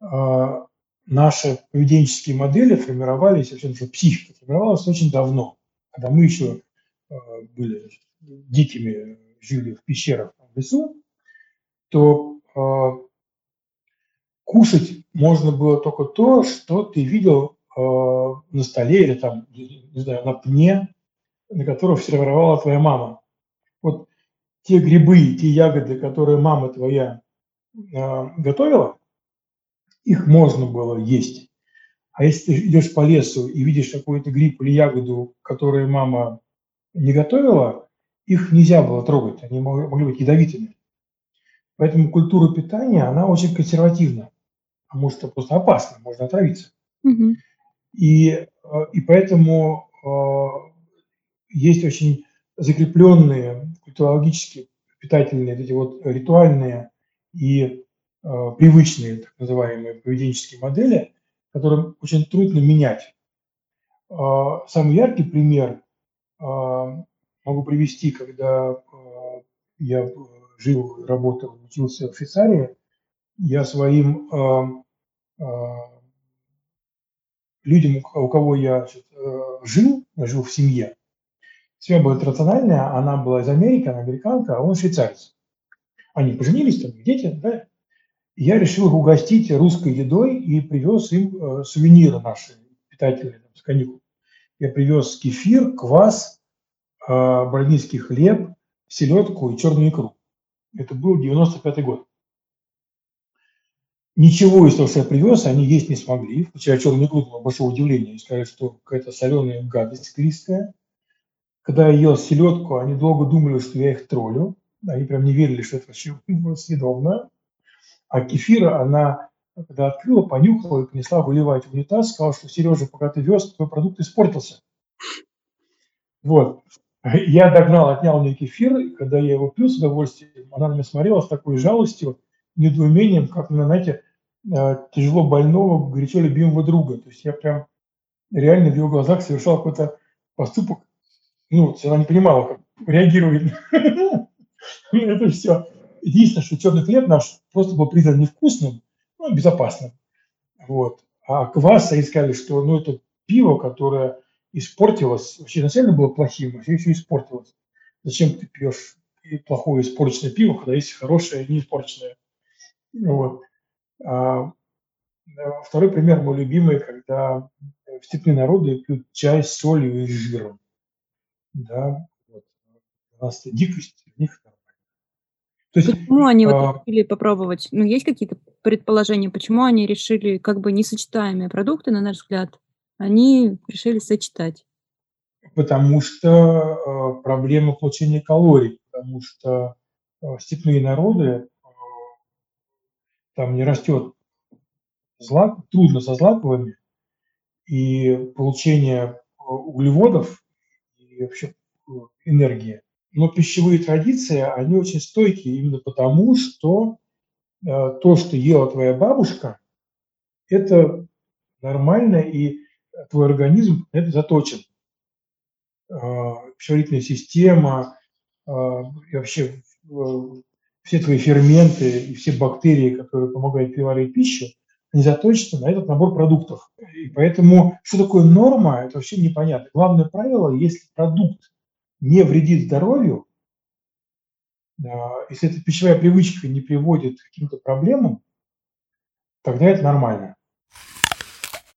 Speaker 12: э, наши поведенческие модели формировались, вообще наша психика формировалась очень давно, когда мы еще э, были дикими, жили в пещерах в лесу, то э, кушать можно было только то, что ты видел э, на столе или там, не знаю, на пне на которых сервировала твоя мама. Вот те грибы, те ягоды, которые мама твоя э, готовила, их можно было есть. А если ты идешь по лесу и видишь какой-то гриб или ягоду, которую мама не готовила, их нельзя было трогать, они могли быть ядовитыми. Поэтому культура питания, она очень консервативна, потому что просто опасно, можно отравиться. Угу. И, э, и поэтому э, есть очень закрепленные культурологически питательные, эти вот ритуальные и привычные так называемые поведенческие модели, которые очень трудно менять. Самый яркий пример могу привести, когда я жил, работал, учился в Швейцарии, я своим людям, у кого я значит, э, жил, я жил в семье, семья была рациональная, она была из Америки, она американка, а он швейцарец. Они поженились, там, дети, да, и я решил их угостить русской едой и привез им э, сувениры наши, питательные, там, с каникул. Я привез кефир, квас, э, бородинский хлеб, селедку и черную икру. Это был 95-й год. Ничего из того, что я привез, они есть не смогли. Вчера черный клуб было большое удивление. сказали, что какая-то соленая гадость склизкая. Когда я ел селедку, они долго думали, что я их троллю. Они прям не верили, что это вообще съедобно. А кефира она, когда открыла, понюхала и понесла выливать в унитаз, сказала, что Сережа, пока ты вез, твой продукт испортился. Вот. Я догнал, отнял у нее кефир, и когда я его пил с удовольствием, она на меня смотрела с такой жалостью, недоумением, как на, знаете, э, тяжело больного, горячо любимого друга. То есть я прям реально в ее глазах совершал какой-то поступок. Ну, она не понимала, как реагировать. Это все. Единственное, что черный хлеб наш просто был признан невкусным, но безопасным. Вот. А квас, они сказали, что ну, это пиво, которое испортилось, вообще изначально было плохим, а все испортилось. Зачем ты пьешь плохое испорченное пиво, когда есть хорошее не испорченное? Вот. А, второй пример мой любимый, когда степные народы пьют чай с солью и жиром. Да, вот. у нас дикость, у них
Speaker 1: то есть, почему они а... вот решили попробовать? Ну, есть какие-то предположения, почему они решили как бы несочетаемые продукты, на наш взгляд, они решили сочетать?
Speaker 12: Потому что э, проблема получения калорий, потому что э, степные народы там не растет злак, трудно со злаковыми, и получение э, углеводов и вообще э, энергии. Но пищевые традиции, они очень стойкие именно потому, что э, то, что ела твоя бабушка, это нормально, и твой организм это заточен. Э, пищеварительная система, и вообще все твои ферменты и все бактерии, которые помогают переваривать пищу, они заточены на этот набор продуктов. И поэтому, что такое норма, это вообще непонятно. Главное правило, если продукт не вредит здоровью, если эта пищевая привычка не приводит к каким-то проблемам, тогда это нормально.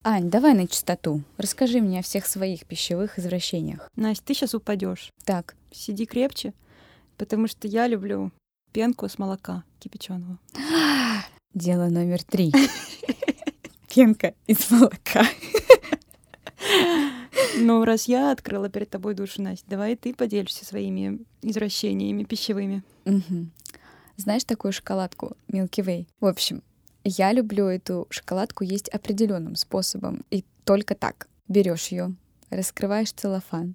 Speaker 2: Ань, давай на чистоту. Расскажи мне о всех своих пищевых извращениях.
Speaker 1: Настя, ты сейчас упадешь.
Speaker 2: Так.
Speaker 1: Сиди крепче, потому что я люблю пенку с молока кипяченого.
Speaker 2: Дело номер три. Пенка из молока.
Speaker 1: Ну, раз я открыла перед тобой душу, Настя, давай ты поделишься своими извращениями пищевыми.
Speaker 2: Угу. Знаешь такую шоколадку Milky Way? В общем, я люблю эту шоколадку есть определенным способом. И только так. Берешь ее, раскрываешь целлофан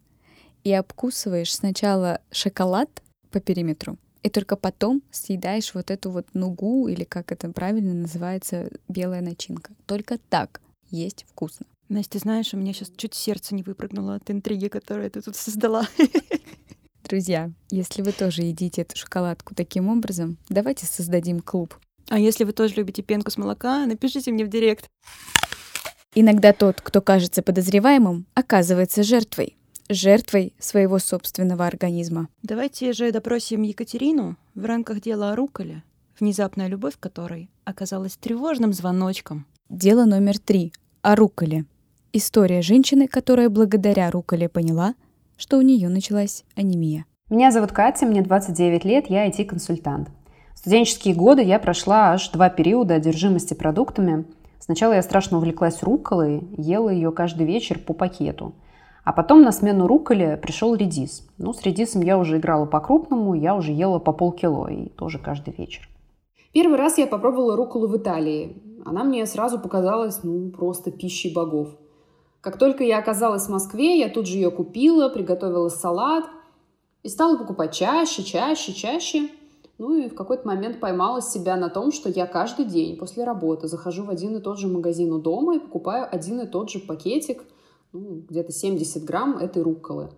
Speaker 2: и обкусываешь сначала шоколад по периметру, и только потом съедаешь вот эту вот нугу, или как это правильно называется, белая начинка. Только так есть вкусно.
Speaker 1: Настя, ты знаешь, у меня сейчас чуть сердце не выпрыгнуло от интриги, которую ты тут создала.
Speaker 2: Друзья, если вы тоже едите эту шоколадку таким образом, давайте создадим клуб.
Speaker 1: А если вы тоже любите пенку с молока, напишите мне в директ.
Speaker 2: Иногда тот, кто кажется подозреваемым, оказывается жертвой жертвой своего собственного организма.
Speaker 1: Давайте же допросим Екатерину в рамках дела о руколе, внезапная любовь которой оказалась тревожным звоночком.
Speaker 2: Дело номер три. О руколе. История женщины, которая благодаря руколе поняла, что у нее началась анемия.
Speaker 13: Меня зовут Катя, мне 29 лет, я IT-консультант. В студенческие годы я прошла аж два периода одержимости продуктами. Сначала я страшно увлеклась руколой, ела ее каждый вечер по пакету – а потом на смену руколи пришел редис. Ну, с редисом я уже играла по-крупному, я уже ела по полкило и тоже каждый вечер.
Speaker 14: Первый раз я попробовала руколу в Италии. Она мне сразу показалась, ну, просто пищей богов. Как только я оказалась в Москве, я тут же ее купила, приготовила салат и стала покупать чаще, чаще, чаще. Ну и в какой-то момент поймала себя на том, что я каждый день после работы захожу в один и тот же магазин у дома и покупаю один и тот же пакетик, ну, где-то 70 грамм этой рукколы.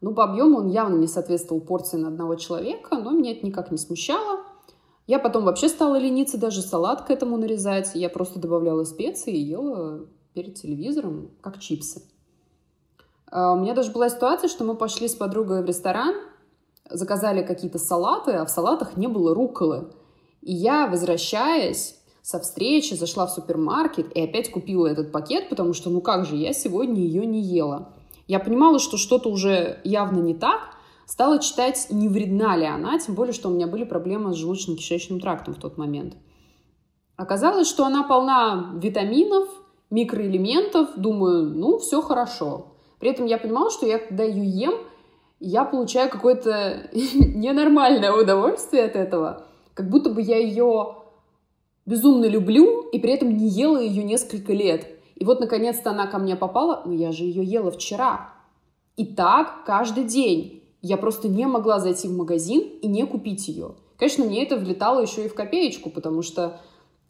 Speaker 14: Ну, по объему он явно не соответствовал порции на одного человека, но меня это никак не смущало. Я потом вообще стала лениться даже салат к этому нарезать. Я просто добавляла специи и ела перед телевизором, как чипсы. А, у меня даже была ситуация, что мы пошли с подругой в ресторан, заказали какие-то салаты, а в салатах не было рукколы. И я, возвращаясь со встречи, зашла в супермаркет и опять купила этот пакет, потому что, ну как же, я сегодня ее не ела. Я понимала, что что-то уже явно не так, стала читать, не вредна ли она, тем более, что у меня были проблемы с желудочно-кишечным трактом в тот момент. Оказалось, что она полна витаминов, микроэлементов. Думаю, ну, все хорошо. При этом я понимала, что я, когда ее ем, я получаю какое-то ненормальное удовольствие от этого. Как будто бы я ее безумно люблю и при этом не ела ее несколько лет. И вот, наконец-то, она ко мне попала, но я же ее ела вчера. И так каждый день. Я просто не могла зайти в магазин и не купить ее. Конечно, мне это влетало еще и в копеечку, потому что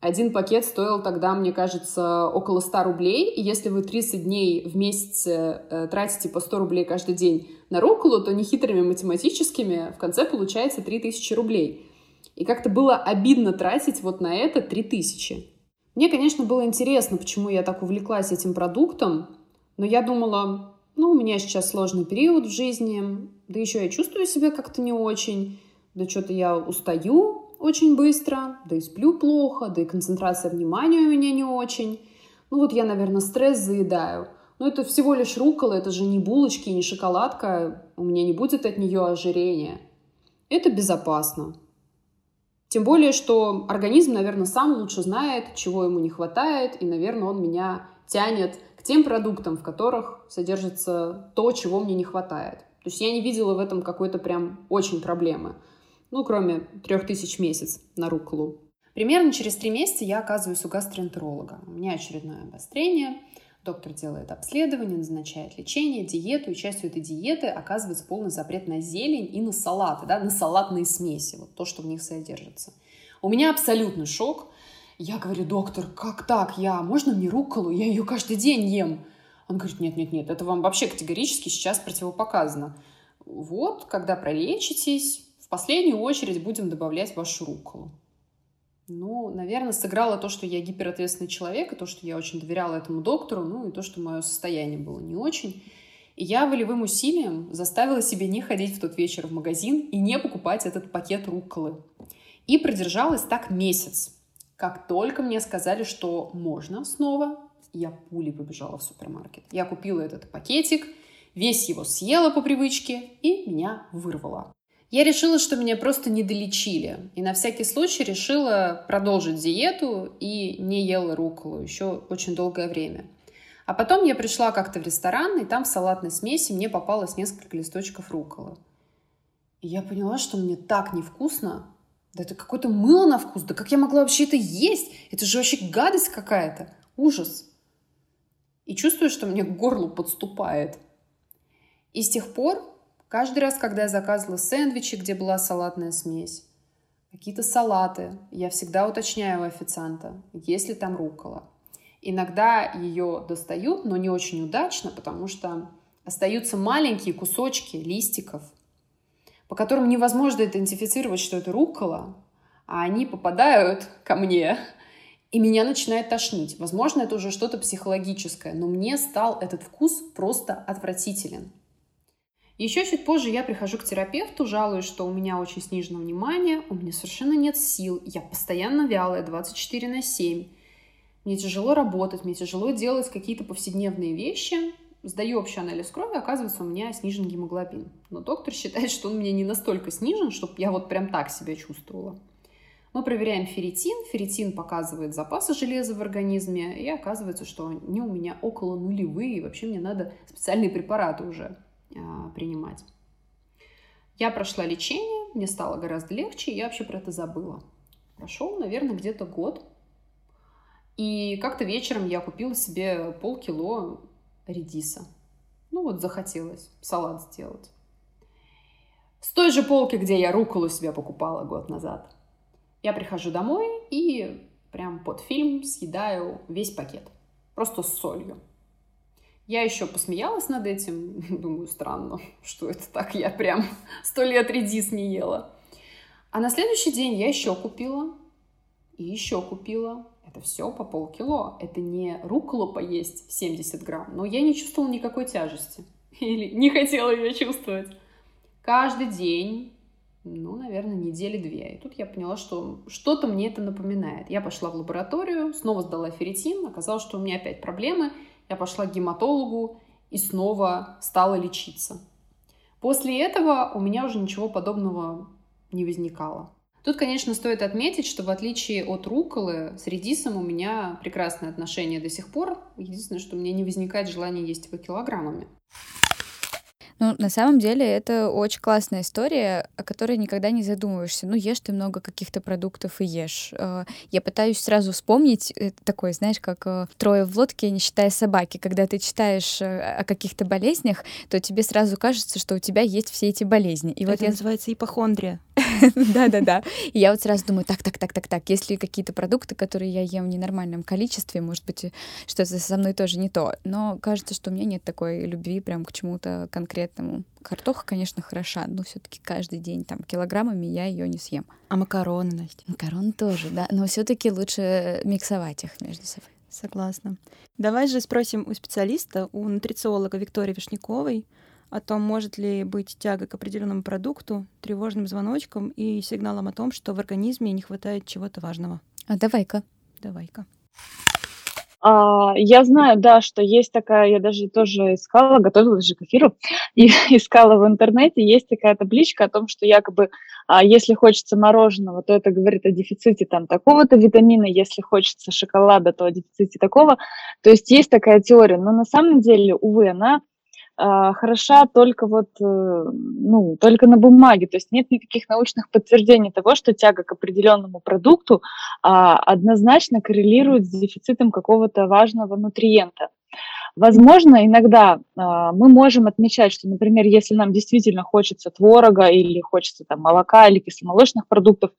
Speaker 14: один пакет стоил тогда, мне кажется, около 100 рублей. И если вы 30 дней в месяц э, тратите по 100 рублей каждый день на руколу, то нехитрыми математическими в конце получается 3000 рублей. И как-то было обидно тратить вот на это 3000. Мне, конечно, было интересно, почему я так увлеклась этим продуктом, но я думала, ну, у меня сейчас сложный период в жизни, да еще я чувствую себя как-то не очень, да что-то я устаю очень быстро, да и сплю плохо, да и концентрация внимания у меня не очень. Ну вот я, наверное, стресс заедаю. Но это всего лишь рукола, это же не булочки, не шоколадка, у меня не будет от нее ожирения. Это безопасно. Тем более, что организм, наверное, сам лучше знает, чего ему не хватает, и, наверное, он меня тянет к тем продуктам, в которых содержится то, чего мне не хватает. То есть я не видела в этом какой-то прям очень проблемы. Ну, кроме трех тысяч в месяц на руколу. Примерно через три месяца я оказываюсь у гастроэнтеролога. У меня очередное обострение – Доктор делает обследование, назначает лечение, диету, и частью этой диеты оказывается полный запрет на зелень и на салаты, да, на салатные смеси, вот то, что в них содержится. У меня абсолютный шок. Я говорю, доктор, как так? Я, можно мне рукколу? Я ее каждый день ем. Он говорит, нет-нет-нет, это вам вообще категорически сейчас противопоказано. Вот, когда пролечитесь, в последнюю очередь будем добавлять вашу рукколу. Ну, наверное, сыграло то, что я гиперответственный человек, и то, что я очень доверяла этому доктору, ну и то, что мое состояние было не очень. И я волевым усилием заставила себя не ходить в тот вечер в магазин и не покупать этот пакет рукколы. И продержалась так месяц. Как только мне сказали, что можно снова, я пулей побежала в супермаркет. Я купила этот пакетик, весь его съела по привычке и меня вырвало. Я решила, что меня просто не долечили. И на всякий случай решила продолжить диету и не ела руколу еще очень долгое время. А потом я пришла как-то в ресторан, и там в салатной смеси мне попалось несколько листочков руколы. И я поняла, что мне так невкусно. Да это какое-то мыло на вкус. Да как я могла вообще это есть? Это же вообще гадость какая-то. Ужас. И чувствую, что мне к горлу подступает. И с тех пор Каждый раз, когда я заказывала сэндвичи, где была салатная смесь, какие-то салаты, я всегда уточняю у официанта, есть ли там рукола. Иногда ее достают, но не очень удачно, потому что остаются маленькие кусочки листиков, по которым невозможно идентифицировать, что это рукола, а они попадают ко мне, и меня начинает тошнить. Возможно, это уже что-то психологическое, но мне стал этот вкус просто отвратителен. Еще чуть позже я прихожу к терапевту, жалуюсь, что у меня очень снижено внимание, у меня совершенно нет сил, я постоянно вялая, 24 на 7. Мне тяжело работать, мне тяжело делать какие-то повседневные вещи. Сдаю общий анализ крови, оказывается, у меня снижен гемоглобин. Но доктор считает, что он меня не настолько снижен, чтобы я вот прям так себя чувствовала. Мы проверяем ферритин. Ферритин показывает запасы железа в организме. И оказывается, что они у меня около нулевые. И вообще мне надо специальные препараты уже принимать. Я прошла лечение, мне стало гораздо легче, я вообще про это забыла. Прошел, наверное, где-то год. И как-то вечером я купила себе полкило редиса. Ну вот захотелось салат сделать. С той же полки, где я руколу себе покупала год назад. Я прихожу домой и прям под фильм съедаю весь пакет. Просто с солью. Я еще посмеялась над этим. Думаю, странно, что это так. Я прям сто лет редис не ела. А на следующий день я еще купила. И еще купила. Это все по полкило. Это не руколу поесть 70 грамм. Но я не чувствовала никакой тяжести. Или не хотела ее чувствовать. Каждый день ну, наверное, недели две. И тут я поняла, что что-то мне это напоминает. Я пошла в лабораторию, снова сдала ферритин, оказалось, что у меня опять проблемы. Я пошла к гематологу и снова стала лечиться. После этого у меня уже ничего подобного не возникало. Тут, конечно, стоит отметить, что в отличие от руколы, с редисом у меня прекрасные отношения до сих пор. Единственное, что у меня не возникает желания есть его килограммами.
Speaker 2: Ну, на самом деле, это очень классная история, о которой никогда не задумываешься. Ну, ешь ты много каких-то продуктов и ешь. Э, я пытаюсь сразу вспомнить э, такой, знаешь, как э, трое в лодке, не считая собаки. Когда ты читаешь о каких-то болезнях, то тебе сразу кажется, что у тебя есть все эти болезни.
Speaker 1: И это вот я... называется ипохондрия.
Speaker 2: Да-да-да. И я вот сразу думаю, так, так, так, так, так, если какие-то продукты, которые я ем в ненормальном количестве, может быть, что-то со мной тоже не то. Но кажется, что у меня нет такой любви прям к чему-то конкретному. Картоха, конечно, хороша, но все-таки каждый день там килограммами я ее не съем.
Speaker 1: А макароны, Настя?
Speaker 2: Макароны тоже, да. Но все-таки лучше миксовать их между собой.
Speaker 1: Согласна. Давай же спросим у специалиста, у нутрициолога Виктории Вишняковой, о том, может ли быть тяга к определенному продукту тревожным звоночком и сигналом о том, что в организме не хватает чего-то важного.
Speaker 2: А давай-ка.
Speaker 1: Давай-ка.
Speaker 4: А, я знаю, да, что есть такая, я даже тоже искала, готовилась же к эфиру, и искала в интернете, есть такая табличка о том, что якобы, а, если хочется мороженого, то это говорит о дефиците там такого-то витамина, если хочется шоколада, то о дефиците такого. То есть есть такая теория, но на самом деле, увы, она хороша только вот, э, ну, только на бумаге, то есть нет никаких научных подтверждений того, что тяга к определенному продукту а, однозначно коррелирует с дефицитом какого-то важного нутриента. Возможно, иногда э, мы можем отмечать, что, например, если нам действительно хочется творога или хочется там, молока или кисломолочных продуктов,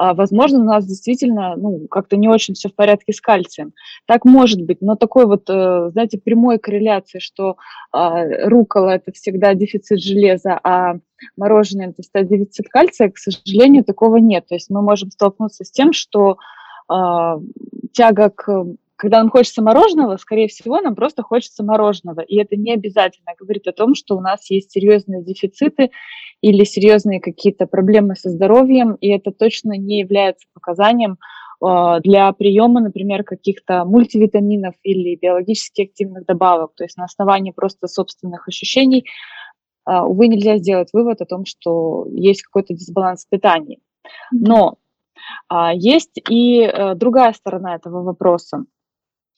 Speaker 4: э, возможно, у нас действительно ну, как-то не очень все в порядке с кальцием. Так может быть, но такой вот, э, знаете, прямой корреляции, что э, рукола – это всегда дефицит железа, а мороженое – это дефицит кальция, к сожалению, такого нет. То есть мы можем столкнуться с тем, что э, тяга к когда нам хочется мороженого, скорее всего, нам просто хочется мороженого. И это не обязательно говорит о том, что у нас есть серьезные дефициты или серьезные какие-то проблемы со здоровьем, и это точно не является показанием э, для приема, например, каких-то мультивитаминов или биологически активных добавок. То есть на основании просто собственных ощущений, э, увы, нельзя сделать вывод о том, что есть какой-то дисбаланс в питании. Но а, есть и э, другая сторона этого вопроса.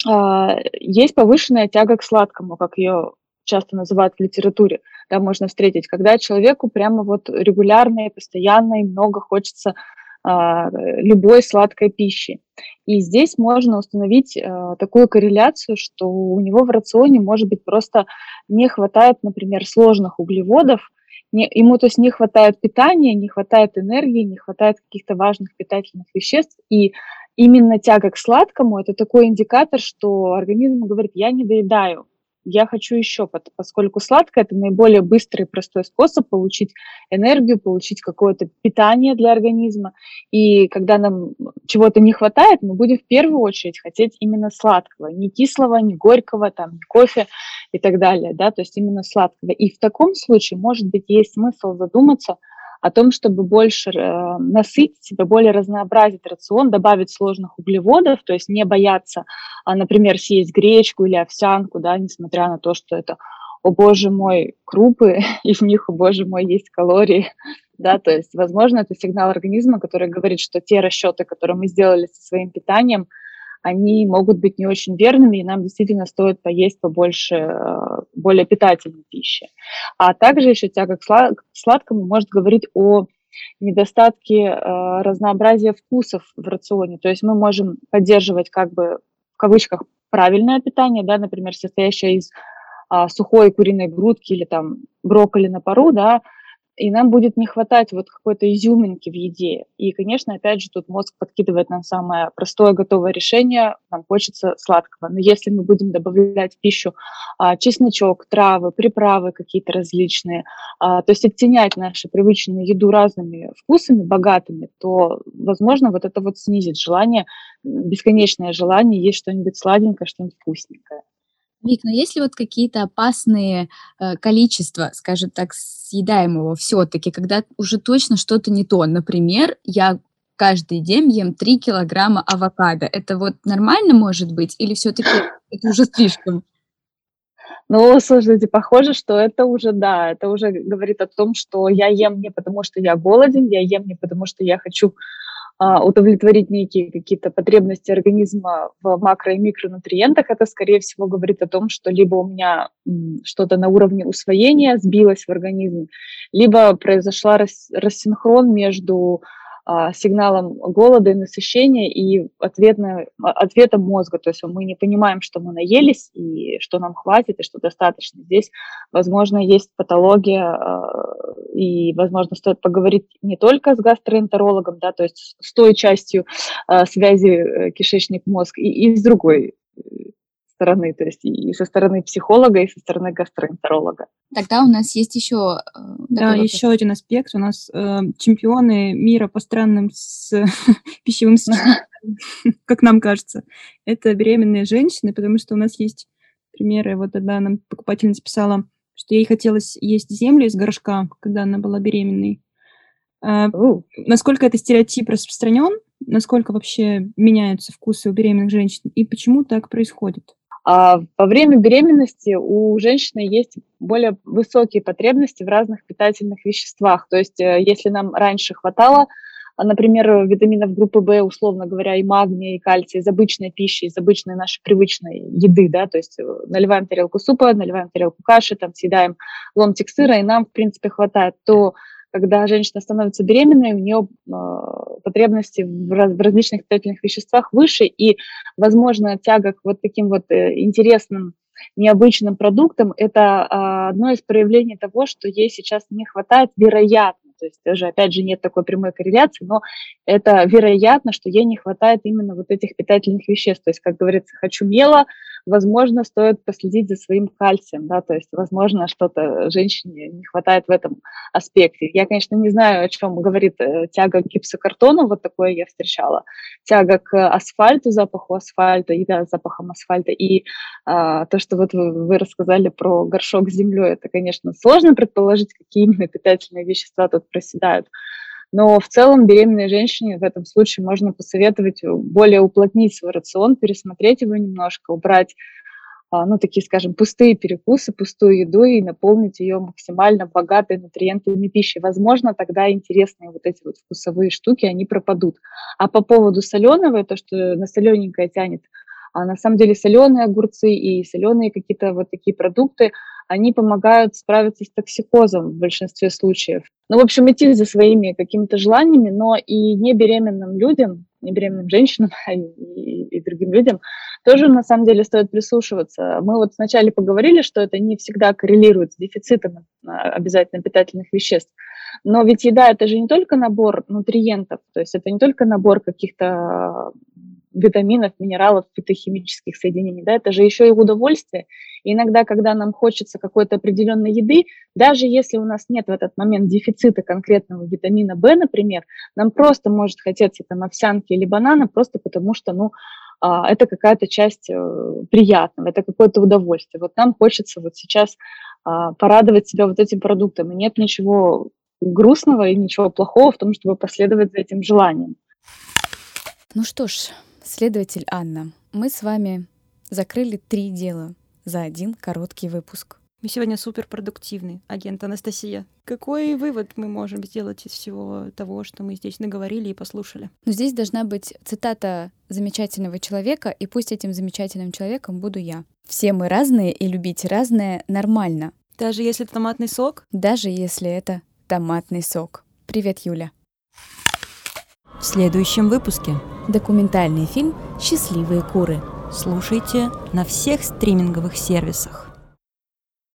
Speaker 4: А, есть повышенная тяга к сладкому, как ее часто называют в литературе, да, можно встретить, когда человеку прямо вот регулярно и постоянно и много хочется а, любой сладкой пищи. И здесь можно установить а, такую корреляцию, что у него в рационе, может быть, просто не хватает, например, сложных углеводов, не, ему то есть не хватает питания, не хватает энергии, не хватает каких-то важных питательных веществ, и именно тяга к сладкому – это такой индикатор, что организм говорит, я не доедаю, я хочу еще, поскольку сладкое – это наиболее быстрый и простой способ получить энергию, получить какое-то питание для организма. И когда нам чего-то не хватает, мы будем в первую очередь хотеть именно сладкого, не кислого, не горького, там, не кофе и так далее, да, то есть именно сладкого. И в таком случае, может быть, есть смысл задуматься – о том, чтобы больше э, насытить себя, более разнообразить рацион, добавить сложных углеводов, то есть не бояться, а, например, съесть гречку или овсянку, да, несмотря на то, что это, о боже мой, крупы, и в них, о боже мой, есть калории, да, то есть, возможно, это сигнал организма, который говорит, что те расчеты, которые мы сделали со своим питанием, они могут быть не очень верными, и нам действительно стоит поесть побольше э, более питательной пищи. А также еще тяга к сладкому может говорить о недостатке э, разнообразия вкусов в рационе. То есть мы можем поддерживать как бы в кавычках правильное питание, да, например, состоящее из а, сухой куриной грудки или там брокколи на пару, да, и нам будет не хватать вот какой-то изюминки в еде. И, конечно, опять же, тут мозг подкидывает нам самое простое готовое решение, нам хочется сладкого. Но если мы будем добавлять в пищу а, чесночок, травы, приправы какие-то различные, а, то есть оттенять нашу привычную еду разными вкусами, богатыми, то, возможно, вот это вот снизит желание, бесконечное желание есть что-нибудь сладенькое, что-нибудь вкусненькое.
Speaker 2: Вик, но есть ли вот какие-то опасные э, количества, скажем так, съедаемого все-таки, когда уже точно что-то не то? Например, я каждый день ем 3 килограмма авокадо. Это вот нормально может быть или все-таки это уже слишком?
Speaker 4: Ну, слушайте, похоже, что это уже, да, это уже говорит о том, что я ем не потому, что я голоден, я ем не потому, что я хочу удовлетворить некие какие-то потребности организма в макро- и микронутриентах, это, скорее всего, говорит о том, что либо у меня что-то на уровне усвоения сбилось в организм, либо произошла рассинхрон между а, сигналом голода и насыщения и ответно, а, ответом мозга. То есть мы не понимаем, что мы наелись и что нам хватит и что достаточно. Здесь, возможно, есть патология а, и, возможно, стоит поговорить не только с гастроэнтерологом, да, то есть с той частью связи э, кишечник-мозг и, и с другой стороны, то есть и со стороны психолога, и со стороны гастроэнтеролога.
Speaker 2: Тогда у нас есть еще...
Speaker 1: Э, да, вопрос. еще один аспект. У нас э, чемпионы мира по странным с пищевым как нам кажется. Это беременные женщины, потому что у нас есть примеры. Вот тогда нам покупательница писала, что ей хотелось есть землю из горшка, когда она была беременной. Э, насколько это стереотип распространен, насколько вообще меняются вкусы у беременных женщин и почему так происходит?
Speaker 4: А во время беременности у женщины есть более высокие потребности в разных питательных веществах. То есть э, если нам раньше хватало, а, например, витаминов группы В, условно говоря, и магния, и кальция из обычной пищи, из обычной нашей привычной еды, да, то есть э, наливаем тарелку супа, наливаем тарелку каши, там съедаем ломтик сыра, и нам, в принципе, хватает, то когда женщина становится беременной, у нее э, потребности в, раз, в различных питательных веществах выше, и, возможно, тяга к вот таким вот э, интересным необычным продуктам – это э, одно из проявлений того, что ей сейчас не хватает, вероятно, то есть даже, опять же, нет такой прямой корреляции, но это вероятно, что ей не хватает именно вот этих питательных веществ. То есть, как говорится, хочу мела, возможно, стоит последить за своим кальцием, да, то есть, возможно, что-то женщине не хватает в этом аспекте. Я, конечно, не знаю, о чем говорит э, тяга к гипсокартону, вот такое я встречала, тяга к асфальту, запаху асфальта, и да, запахом асфальта, и а, то, что вот вы, вы рассказали про горшок с землей, это, конечно, сложно предположить, какие именно питательные вещества тут проседают. Но в целом беременной женщине в этом случае можно посоветовать более уплотнить свой рацион, пересмотреть его немножко, убрать а, ну, такие, скажем, пустые перекусы, пустую еду и наполнить ее максимально богатой нутриентами пищи. Возможно, тогда интересные вот эти вот вкусовые штуки, они пропадут. А по поводу соленого, то, что на солененькое тянет, а на самом деле соленые огурцы и соленые какие-то вот такие продукты, они помогают справиться с токсикозом в большинстве случаев. Ну, в общем, идти за своими какими-то желаниями, но и не беременным людям, не беременным женщинам и, и, и другим людям тоже на самом деле стоит прислушиваться. Мы вот вначале поговорили, что это не всегда коррелирует с дефицитом а, обязательно питательных веществ. Но ведь еда это же не только набор нутриентов, то есть это не только набор каких-то витаминов, минералов, фитохимических соединений, да, это же еще и удовольствие. И иногда, когда нам хочется какой-то определенной еды, даже если у нас нет в этот момент дефицита конкретного витамина В, например, нам просто может хотеться там овсянки или банана, просто потому что, ну, а, это какая-то часть э, приятного, это какое-то удовольствие. Вот нам хочется вот сейчас а, порадовать себя вот этим продуктом, и нет ничего грустного и ничего плохого в том, чтобы последовать за этим желанием.
Speaker 2: Ну что ж, Следователь Анна, мы с вами закрыли три дела за один короткий выпуск.
Speaker 1: Мы сегодня суперпродуктивны, агент Анастасия. Какой вывод мы можем сделать из всего того, что мы здесь наговорили и послушали?
Speaker 2: Ну, здесь должна быть цитата замечательного человека, и пусть этим замечательным человеком буду я. Все мы разные, и любить разное нормально.
Speaker 1: Даже если это томатный сок?
Speaker 2: Даже если это томатный сок. Привет, Юля.
Speaker 1: В следующем выпуске
Speaker 2: документальный фильм «Счастливые куры».
Speaker 1: Слушайте на всех стриминговых сервисах.